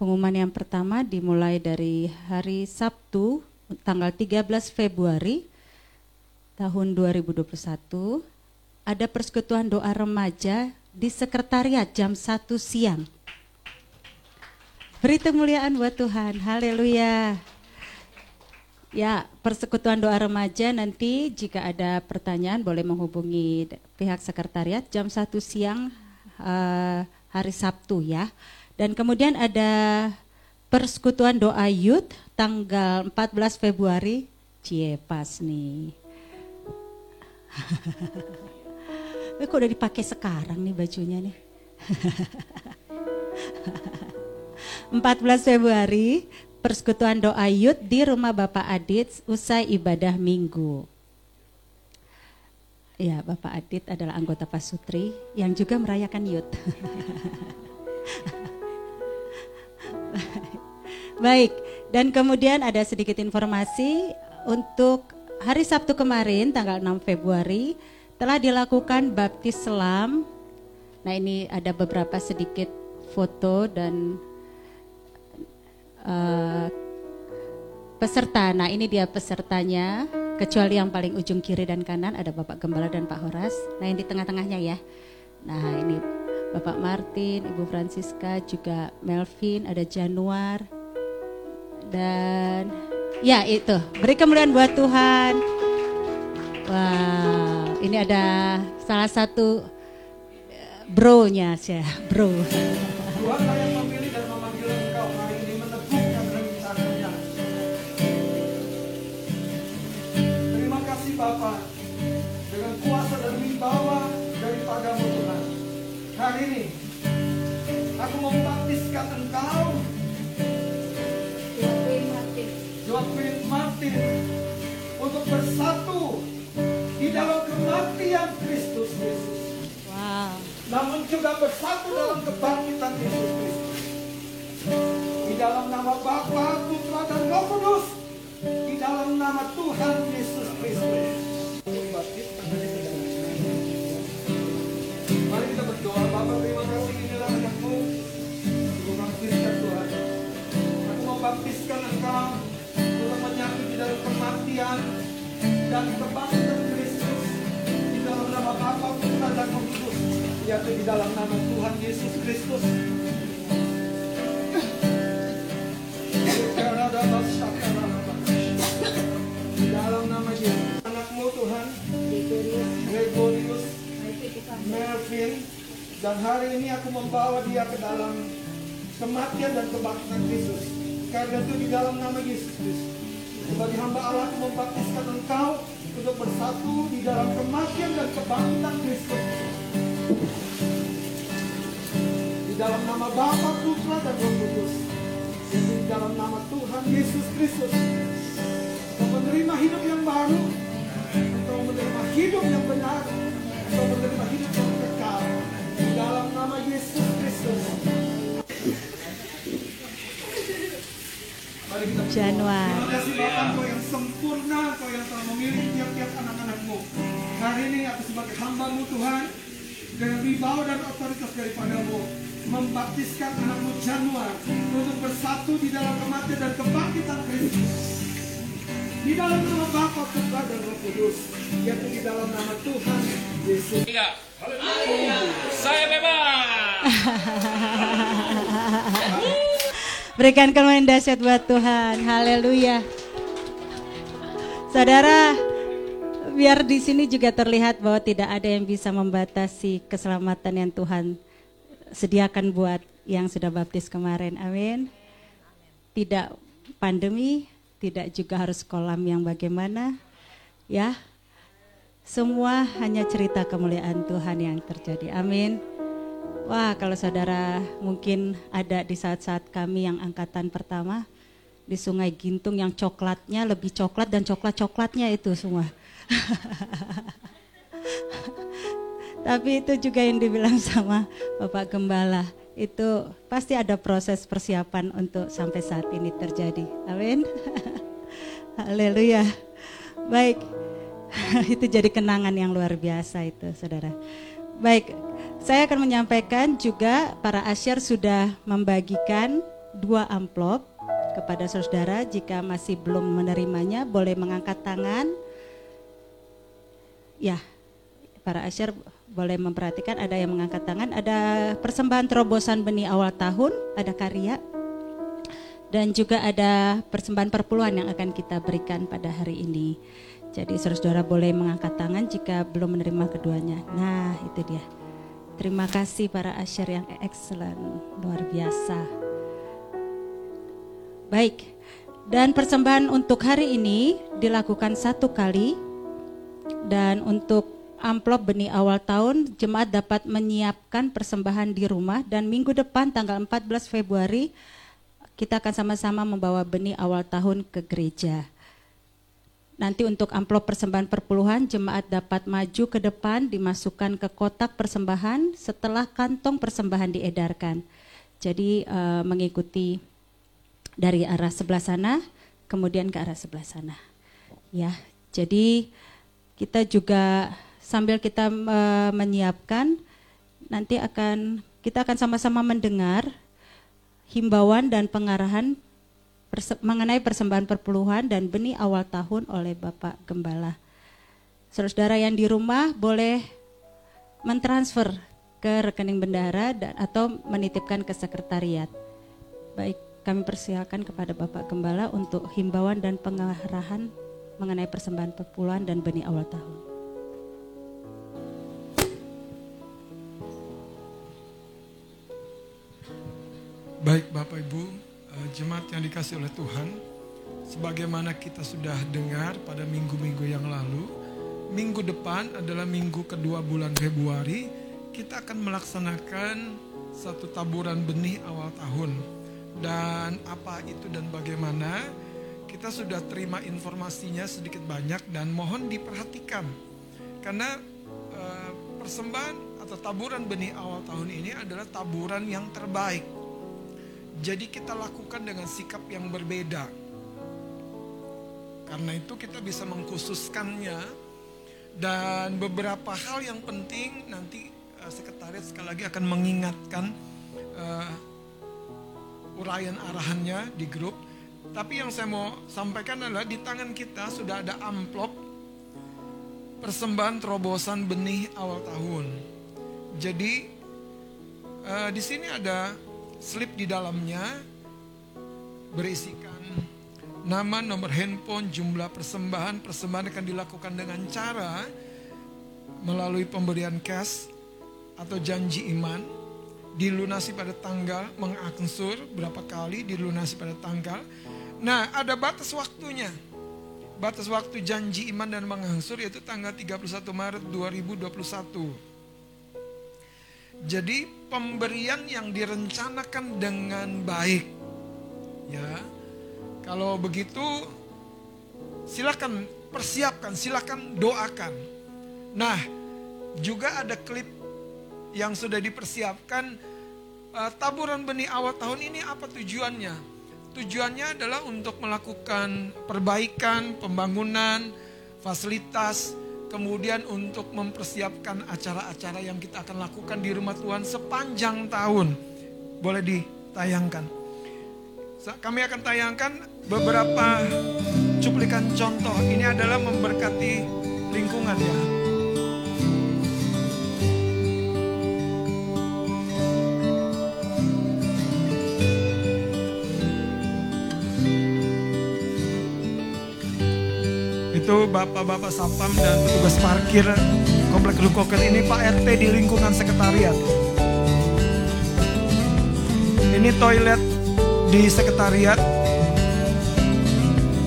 Pengumuman yang pertama dimulai dari hari Sabtu tanggal 13 Februari tahun 2021 ada persekutuan doa remaja di sekretariat jam 1 siang. Beri kemuliaan buat Tuhan. Haleluya. Ya, persekutuan doa remaja nanti jika ada pertanyaan boleh menghubungi pihak sekretariat jam 1 siang eh, hari Sabtu ya. Dan kemudian ada persekutuan doa youth tanggal 14 Februari. Cie pas nih. Eh, kok udah dipakai sekarang nih bajunya nih. 14 Februari persekutuan doa youth di rumah Bapak Adit usai ibadah minggu. Ya, Bapak Adit adalah anggota Pasutri yang juga merayakan youth. Baik, dan kemudian ada sedikit informasi untuk hari Sabtu kemarin tanggal 6 Februari telah dilakukan baptis selam. Nah, ini ada beberapa sedikit foto dan eh, peserta. Nah, ini dia pesertanya. Kecuali yang paling ujung kiri dan kanan ada Bapak Gembala dan Pak Horas. Nah, yang di tengah-tengahnya ya. Nah, ini Bapak Martin, Ibu Francisca, juga Melvin, ada Januar. Dan ya itu, beri kemuliaan buat Tuhan. Wow, ini ada salah satu eh, bro-nya saya, bro. membaptiskan engkau Joaquin Martin untuk bersatu di dalam kematian Kristus Yesus. Wow. Namun juga bersatu dalam kebangkitan Yesus Kristus. Di dalam nama Bapa, Putra, dan Roh Kudus. Di dalam nama Tuhan Yesus Kristus. Aku membaptiskan engkau untuk menyatu di dalam kematian dan kebangkitan Kristus. Di dalam nama Bapa, Putra, dan Roh Kudus. Yaitu di dalam nama Tuhan Yesus Kristus. Di dalam nama Yesus. Anakmu Tuhan. Gregorius Melvin dan hari ini aku membawa dia ke dalam kematian dan kebangkitan Kristus. Karena itu di dalam nama Yesus Kristus. Sebagai hamba Allah aku membaptiskan engkau untuk bersatu di dalam kematian dan kebangkitan Kristus. Di dalam nama Bapa, Putra, dan Roh Kudus. Di dalam nama Tuhan Yesus Kristus. Engkau menerima hidup yang baru. Engkau menerima hidup yang benar. Engkau menerima hidup yang kekal. Di dalam nama Yesus Kristus. Mari kita berdoa. Januar. Terima kasih Bapak Engkau yang sempurna, Engkau yang telah memilih tiap-tiap anak-anakmu. Hari ini aku sebagai hambamu Tuhan, dengan wibawa dan otoritas daripadamu, membaptiskan anakmu Januar untuk bersatu di dalam kematian dan kebangkitan Kristus. Di dalam nama Bapa, Putra, dan Roh Kudus, yaitu di dalam nama Tuhan Yesus. Enggak. Saya bebas. Berikan kemuliaan dahsyat buat Tuhan. Haleluya. Saudara, biar di sini juga terlihat bahwa tidak ada yang bisa membatasi keselamatan yang Tuhan sediakan buat yang sudah baptis kemarin. Amin. Tidak pandemi, tidak juga harus kolam yang bagaimana. Ya. Semua hanya cerita kemuliaan Tuhan yang terjadi. Amin. Wah, kalau saudara mungkin ada di saat-saat kami yang angkatan pertama di Sungai Gintung yang coklatnya lebih coklat dan coklat-coklatnya itu semua. Tapi itu juga yang dibilang sama Bapak Gembala. Itu pasti ada proses persiapan untuk sampai saat ini terjadi. Amin. Haleluya. Baik. itu jadi kenangan yang luar biasa itu, Saudara. Baik, saya akan menyampaikan juga para asyar sudah membagikan dua amplop kepada saudara jika masih belum menerimanya boleh mengangkat tangan. Ya, para asyar boleh memperhatikan ada yang mengangkat tangan, ada persembahan terobosan benih awal tahun, ada karya. Dan juga ada persembahan perpuluhan yang akan kita berikan pada hari ini. Jadi saudara-saudara boleh mengangkat tangan jika belum menerima keduanya. Nah, itu dia. Terima kasih para asyar yang excellent, luar biasa. Baik, dan persembahan untuk hari ini dilakukan satu kali. Dan untuk amplop benih awal tahun, jemaat dapat menyiapkan persembahan di rumah. Dan minggu depan tanggal 14 Februari, kita akan sama-sama membawa benih awal tahun ke gereja. Nanti untuk amplop persembahan perpuluhan, jemaat dapat maju ke depan, dimasukkan ke kotak persembahan setelah kantong persembahan diedarkan. Jadi uh, mengikuti dari arah sebelah sana, kemudian ke arah sebelah sana. Ya, jadi kita juga sambil kita uh, menyiapkan, nanti akan kita akan sama-sama mendengar himbauan dan pengarahan perse mengenai persembahan perpuluhan dan benih awal tahun oleh Bapak Gembala. Saudara yang di rumah boleh mentransfer ke rekening bendahara dan, atau menitipkan ke sekretariat. Baik, kami persilakan kepada Bapak Gembala untuk himbauan dan pengarahan mengenai persembahan perpuluhan dan benih awal tahun. Baik Bapak Ibu, jemaat yang dikasih oleh Tuhan, sebagaimana kita sudah dengar pada minggu-minggu yang lalu, minggu depan adalah minggu kedua bulan Februari, kita akan melaksanakan satu taburan benih awal tahun. Dan apa itu dan bagaimana? Kita sudah terima informasinya sedikit banyak dan mohon diperhatikan. Karena eh, persembahan atau taburan benih awal tahun ini adalah taburan yang terbaik. Jadi kita lakukan dengan sikap yang berbeda. Karena itu kita bisa mengkhususkannya dan beberapa hal yang penting nanti sekretariat sekali lagi akan mengingatkan uh, uraian arahannya di grup. Tapi yang saya mau sampaikan adalah di tangan kita sudah ada amplop persembahan terobosan benih awal tahun. Jadi uh, di sini ada slip di dalamnya berisikan nama, nomor handphone, jumlah persembahan. Persembahan akan dilakukan dengan cara melalui pemberian cash atau janji iman, dilunasi pada tanggal, mengangsur berapa kali dilunasi pada tanggal. Nah, ada batas waktunya. Batas waktu janji iman dan mengangsur yaitu tanggal 31 Maret 2021. Jadi pemberian yang direncanakan dengan baik. Ya, kalau begitu silakan persiapkan, silakan doakan. Nah, juga ada klip yang sudah dipersiapkan uh, taburan benih awal tahun ini apa tujuannya? Tujuannya adalah untuk melakukan perbaikan, pembangunan, fasilitas, kemudian untuk mempersiapkan acara-acara yang kita akan lakukan di rumah Tuhan sepanjang tahun. Boleh ditayangkan. Kami akan tayangkan beberapa cuplikan contoh. Ini adalah memberkati lingkungan ya. Itu bapak-bapak sapam dan petugas parkir komplek Lukoken ini Pak RT di lingkungan sekretariat. Ini toilet di sekretariat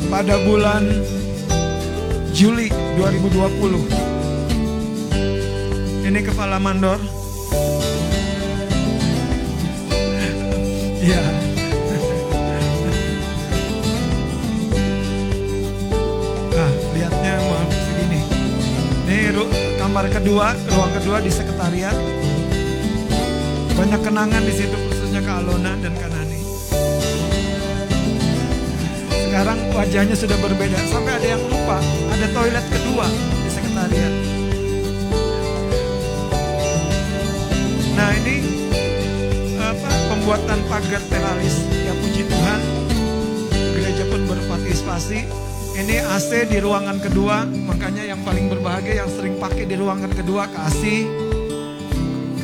pada bulan Juli 2020. Ini kepala mandor. Ya. Nah, kamar kedua, ruang kedua di sekretariat. Banyak kenangan di situ khususnya ke Alona dan Kanani sekarang wajahnya sudah berbeda. Sampai ada yang lupa ada toilet kedua di sekretariat. Nah ini apa pembuatan pagar teralis. Ya puji Tuhan gereja pun berpartisipasi ini AC di ruangan kedua makanya yang paling berbahagia yang sering pakai di ruangan kedua kasih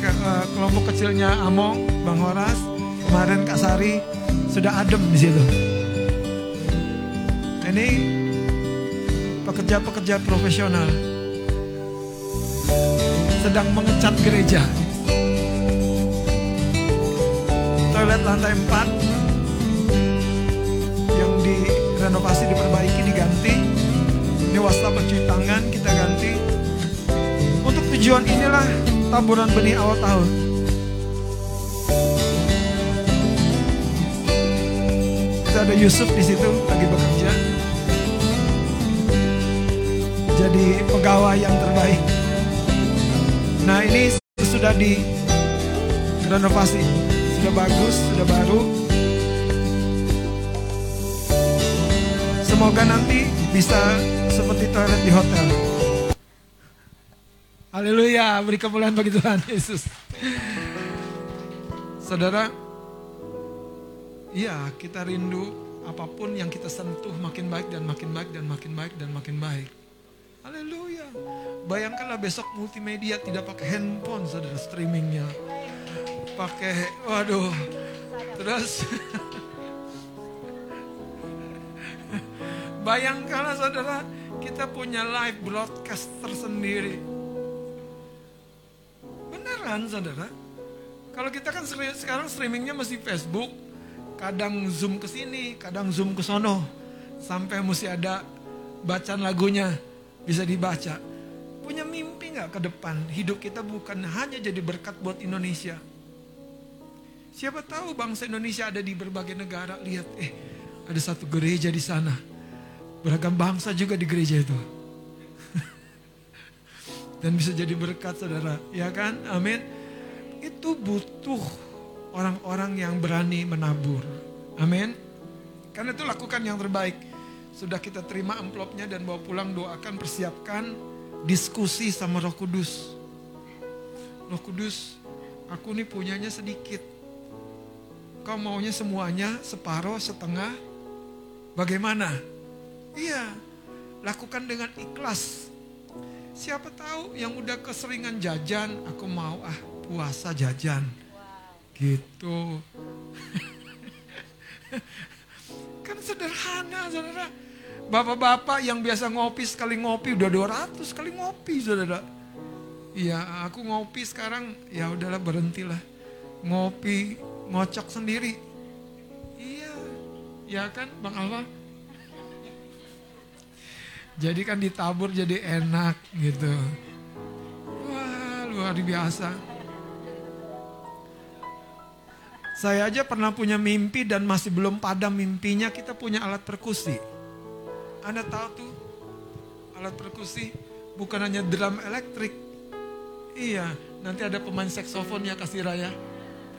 ke, uh, kelompok kecilnya Among Bang Horas kemarin Kak Sari sudah adem di situ. Ini pekerja-pekerja profesional. Sedang mengecat gereja. Toilet lantai 4 Wastafel cuci tangan kita ganti. Untuk tujuan inilah taburan benih awal tahun. Kita ada Yusuf di situ lagi bekerja jadi pegawai yang terbaik. Nah ini sudah di renovasi, sudah bagus, sudah baru. Semoga nanti bisa seperti toilet di hotel. Haleluya, beri kemuliaan bagi Tuhan Yesus. Saudara, iya kita rindu apa pun yang kita sentuh makin baik dan makin baik dan makin baik dan makin baik. Haleluya. Bayangkanlah besok multimedia tidak pakai handphone saudara streamingnya. Pakai, waduh. Terus Bayangkanlah saudara, kita punya live broadcast tersendiri. Beneran saudara? Kalau kita kan sekarang streamingnya masih Facebook, kadang zoom ke sini, kadang zoom ke sono, sampai mesti ada bacaan lagunya bisa dibaca. Punya mimpi nggak ke depan? Hidup kita bukan hanya jadi berkat buat Indonesia. Siapa tahu bangsa Indonesia ada di berbagai negara. Lihat, eh ada satu gereja di sana. Beragam bangsa juga di gereja itu. Dan bisa jadi berkat saudara. Ya kan? Amin. Itu butuh orang-orang yang berani menabur. Amin. Karena itu lakukan yang terbaik. Sudah kita terima amplopnya dan bawa pulang doakan persiapkan diskusi sama Roh Kudus. Roh Kudus, aku nih punyanya sedikit. Kau maunya semuanya separuh, setengah. Bagaimana? Iya, lakukan dengan ikhlas. Siapa tahu yang udah keseringan jajan, aku mau ah puasa jajan. Gitu. kan sederhana saudara. Bapak-bapak yang biasa ngopi sekali ngopi udah 200 sekali ngopi saudara. Iya aku ngopi sekarang ya udahlah berhentilah. Ngopi ngocok sendiri. Iya, ya kan Bang Alfa? Jadi kan ditabur jadi enak gitu. Wah luar biasa. Saya aja pernah punya mimpi dan masih belum padam mimpinya kita punya alat perkusi. Anda tahu tuh alat perkusi bukan hanya drum elektrik. Iya, nanti ada pemain saksofon ya kasih raya,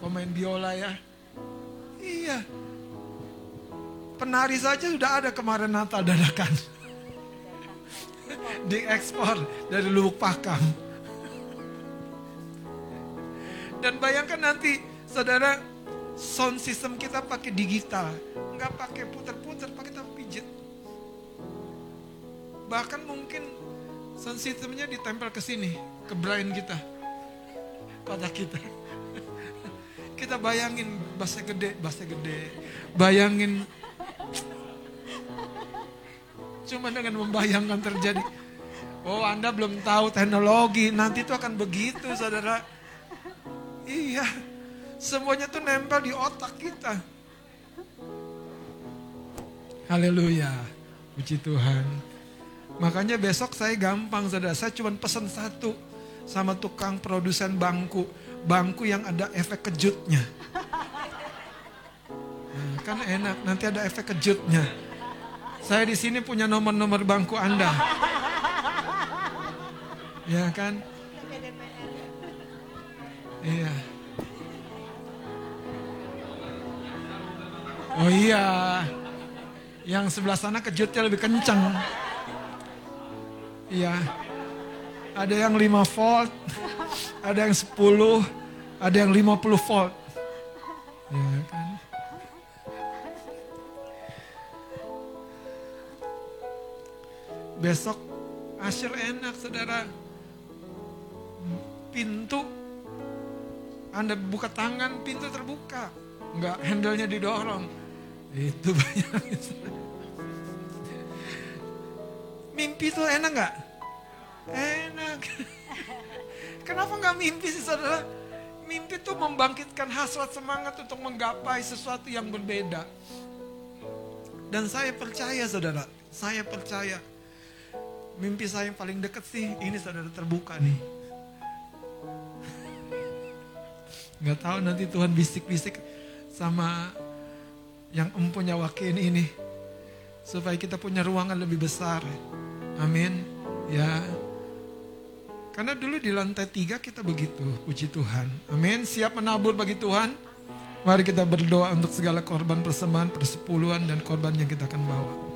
pemain biola ya. Iya. Penari saja sudah ada kemarin Natal dadakan. Diekspor dari Lubuk Pakam. Dan bayangkan nanti saudara sound system kita pakai digital, nggak pakai puter-puter, pakai tapi pijit. Bahkan mungkin sound systemnya ditempel ke sini, ke brain kita, kota kita. Kita bayangin bahasa gede, bahasa gede. Bayangin cuma dengan membayangkan terjadi. Oh Anda belum tahu teknologi, nanti itu akan begitu saudara. Iya, semuanya tuh nempel di otak kita. Haleluya, puji Tuhan. Makanya besok saya gampang saudara, saya cuma pesan satu sama tukang produsen bangku. Bangku yang ada efek kejutnya. Nah, kan enak, nanti ada efek kejutnya. Saya di sini punya nomor-nomor bangku Anda. Ya kan? Iya. Oh iya. Yang sebelah sana kejutnya lebih kencang. Iya. Ada yang 5 volt, ada yang 10, ada yang 50 volt. Ya kan? Besok Asyir enak saudara. Pintu Anda buka tangan, pintu terbuka. Enggak, handle-nya didorong. Itu banyak. Mimpi itu enak nggak? Enak. Kenapa nggak mimpi sih saudara? Mimpi itu membangkitkan hasrat semangat untuk menggapai sesuatu yang berbeda. Dan saya percaya saudara, saya percaya mimpi saya yang paling dekat sih ini saudara terbuka nih. Gak tahu nanti Tuhan bisik-bisik sama yang empunya wakil ini supaya kita punya ruangan lebih besar. Amin. Ya. Karena dulu di lantai tiga kita begitu, puji Tuhan. Amin. Siap menabur bagi Tuhan. Mari kita berdoa untuk segala korban persembahan, persepuluhan, dan korban yang kita akan bawa.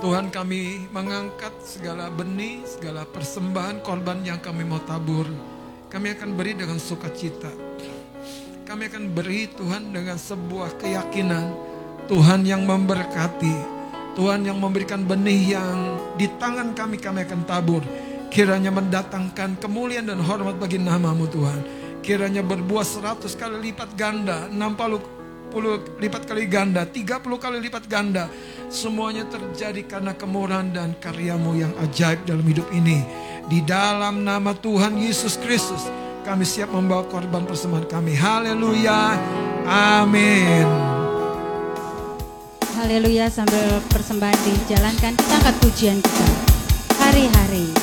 Tuhan kami mengangkat segala benih, segala persembahan korban yang kami mau tabur. Kami akan beri dengan sukacita. Kami akan beri Tuhan dengan sebuah keyakinan Tuhan yang memberkati. Tuhan yang memberikan benih yang di tangan kami kami akan tabur. Kiranya mendatangkan kemuliaan dan hormat bagi namamu Tuhan. Kiranya berbuah seratus kali lipat ganda, 60 puluh lipat kali ganda, 30 kali lipat ganda. Semuanya terjadi karena kemurahan dan karyamu yang ajaib dalam hidup ini. Di dalam nama Tuhan Yesus Kristus, kami siap membawa korban persembahan kami. Haleluya. Amin. Haleluya sambil persembahan dijalankan kita angkat pujian kita. Hari-hari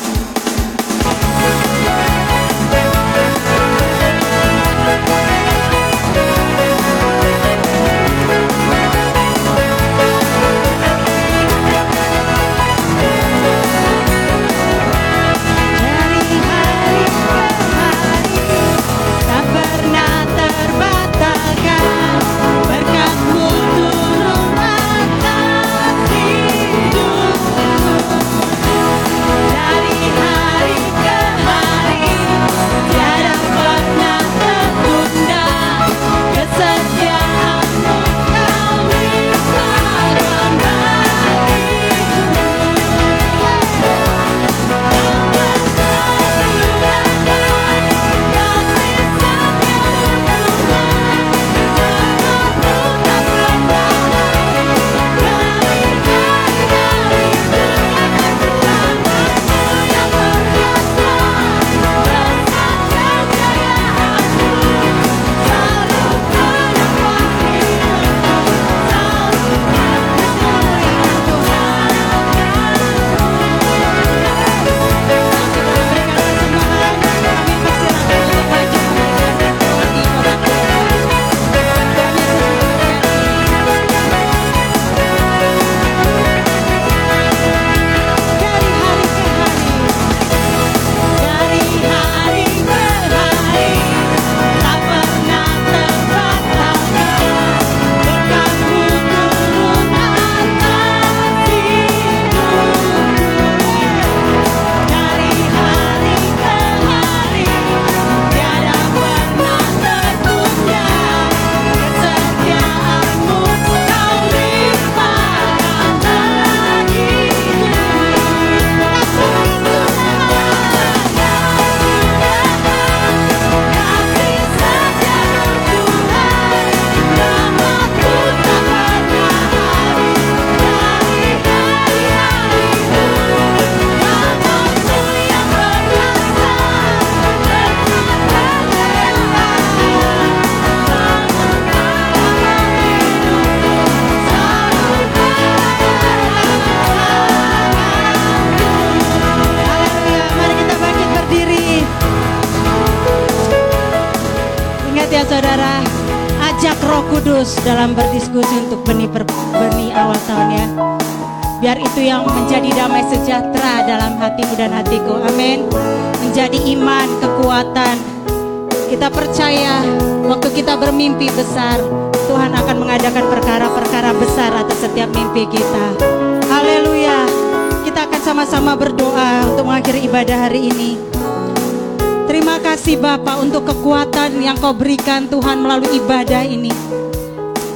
kekuatan yang kau berikan Tuhan melalui ibadah ini.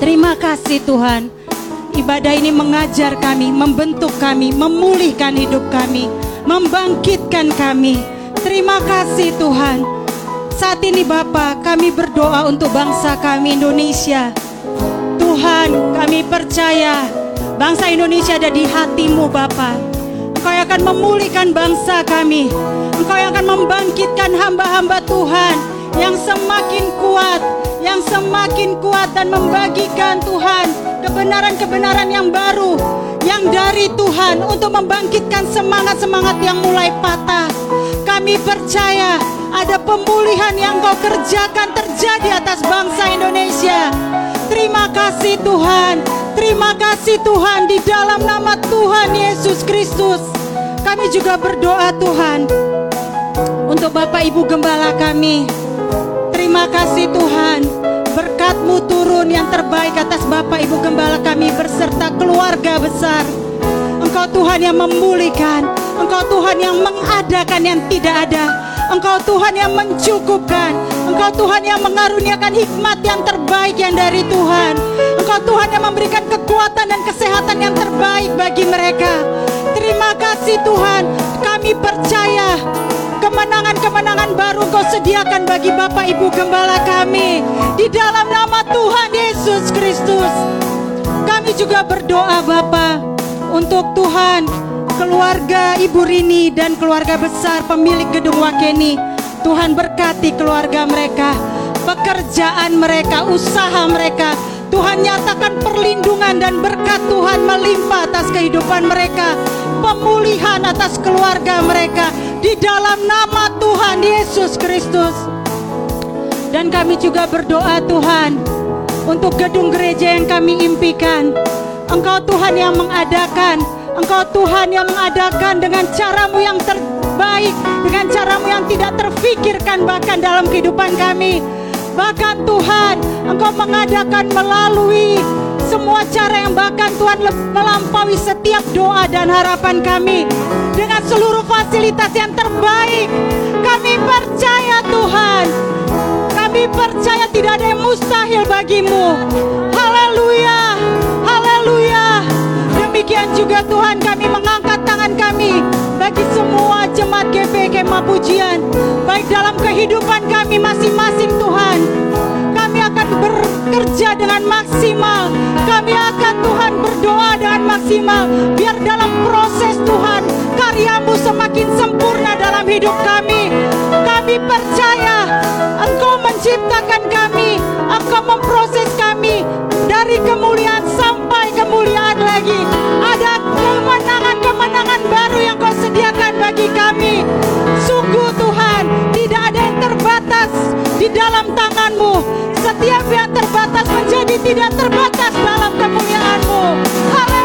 Terima kasih Tuhan. Ibadah ini mengajar kami, membentuk kami, memulihkan hidup kami, membangkitkan kami. Terima kasih Tuhan. Saat ini Bapak, kami berdoa untuk bangsa kami Indonesia. Tuhan, kami percaya bangsa Indonesia ada di hatimu Bapak. Engkau yang akan memulihkan bangsa kami. Engkau yang akan membangkitkan hamba-hamba Tuhan yang semakin kuat, yang semakin kuat dan membagikan Tuhan kebenaran-kebenaran yang baru yang dari Tuhan untuk membangkitkan semangat-semangat yang mulai patah. Kami percaya ada pemulihan yang kau kerjakan terjadi atas bangsa Indonesia. Terima kasih Tuhan. Terima kasih Tuhan di dalam nama Tuhan Yesus Kristus. Kami juga berdoa Tuhan untuk Bapak Ibu Gembala kami. Terima kasih Tuhan. Berkatmu turun yang terbaik atas Bapak Ibu Gembala kami berserta keluarga besar. Engkau Tuhan yang memulihkan. Engkau Tuhan yang mengadakan yang tidak ada. Engkau Tuhan yang mencukupkan. Engkau Tuhan yang mengaruniakan hikmat yang terbaik yang dari Tuhan. Engkau Tuhan yang memberikan kekuatan dan kesehatan yang terbaik bagi mereka. Terima kasih Tuhan. Kami percaya kemenangan-kemenangan baru kau sediakan bagi Bapak Ibu Gembala kami. Di dalam nama Tuhan Yesus Kristus. Kami juga berdoa Bapak untuk Tuhan keluarga Ibu Rini dan keluarga besar pemilik gedung Wakeni. Tuhan berkati keluarga mereka, pekerjaan mereka, usaha mereka. Tuhan nyatakan perlindungan dan berkat Tuhan melimpah atas kehidupan mereka. Pemulihan atas keluarga mereka di dalam nama Tuhan Yesus Kristus. Dan kami juga berdoa Tuhan untuk gedung gereja yang kami impikan. Engkau Tuhan yang mengadakan, Engkau Tuhan yang mengadakan dengan caramu yang terbaik, dengan caramu yang tidak terfikirkan bahkan dalam kehidupan kami. Bahkan Tuhan, Engkau mengadakan melalui semua cara yang bahkan Tuhan melampaui setiap doa dan harapan kami dengan seluruh fasilitas yang terbaik. Kami percaya Tuhan, kami percaya tidak ada yang mustahil bagimu. Haleluya, haleluya. Demikian juga Tuhan kami mengangkat tangan kami bagi semua jemaat GP Kemah Pujian. Baik dalam kehidupan kami masing-masing Tuhan. Kami akan bekerja dengan maksimal. Kami akan Tuhan berdoa dengan maksimal. Biar dalam proses Tuhan karyamu semakin sempurna dalam hidup kami. Kami percaya Engkau menciptakan kami. Engkau memproses kami dari kemuliaan sampai kemuliaan lagi. Ada kemenangan-kemenangan baru yang kau sediakan bagi kami. Sungguh di dalam tanganmu. Setiap yang terbatas menjadi tidak terbatas dalam kemuliaanmu. Haleluya.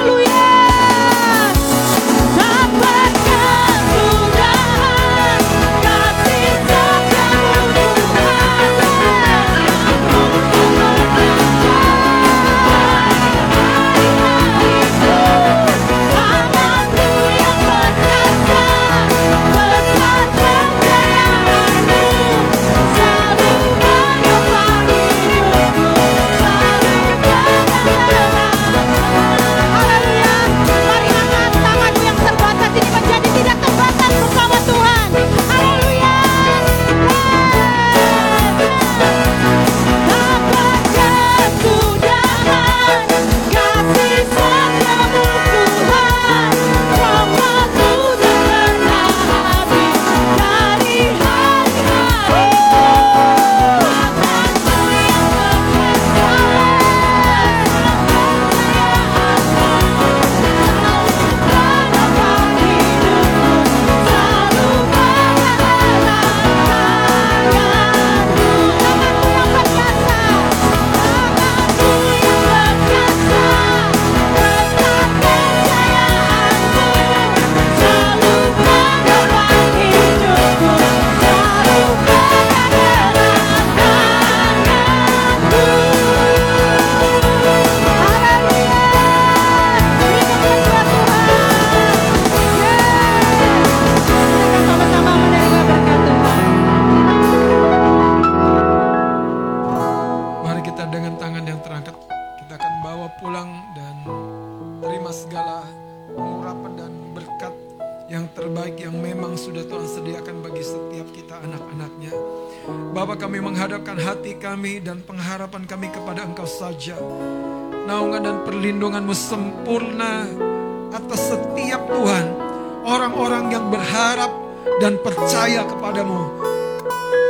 Kami dan pengharapan kami kepada Engkau saja. Naungan dan perlindunganmu sempurna atas setiap Tuhan. Orang-orang yang berharap dan percaya kepadamu.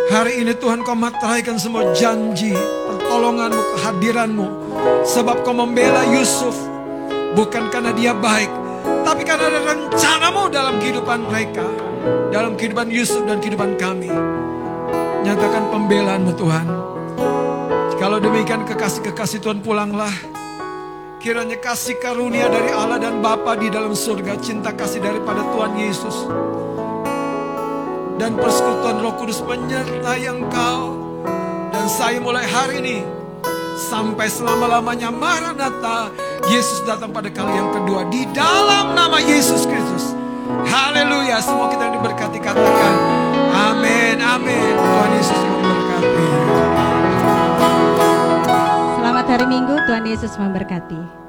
Hari ini Tuhan kau materaikan semua janji, pertolonganmu, kehadiranmu. Sebab kau membela Yusuf. Bukan karena dia baik, tapi karena ada rencanamu dalam kehidupan mereka. Dalam kehidupan Yusuf dan kehidupan kami. Nyatakan pembelaanmu Tuhan. Kalau demikian kekasih-kekasih Tuhan pulanglah. Kiranya kasih karunia dari Allah dan Bapa di dalam surga. Cinta kasih daripada Tuhan Yesus. Dan persekutuan roh kudus menyertai engkau. Dan saya mulai hari ini. Sampai selama-lamanya Maranatha. Yesus datang pada kali yang kedua. Di dalam nama Yesus Kristus. Haleluya. Semua kita yang diberkati katakan. Amin. Amin. Tuhan Yesus hari Minggu, Tuhan Yesus memberkati.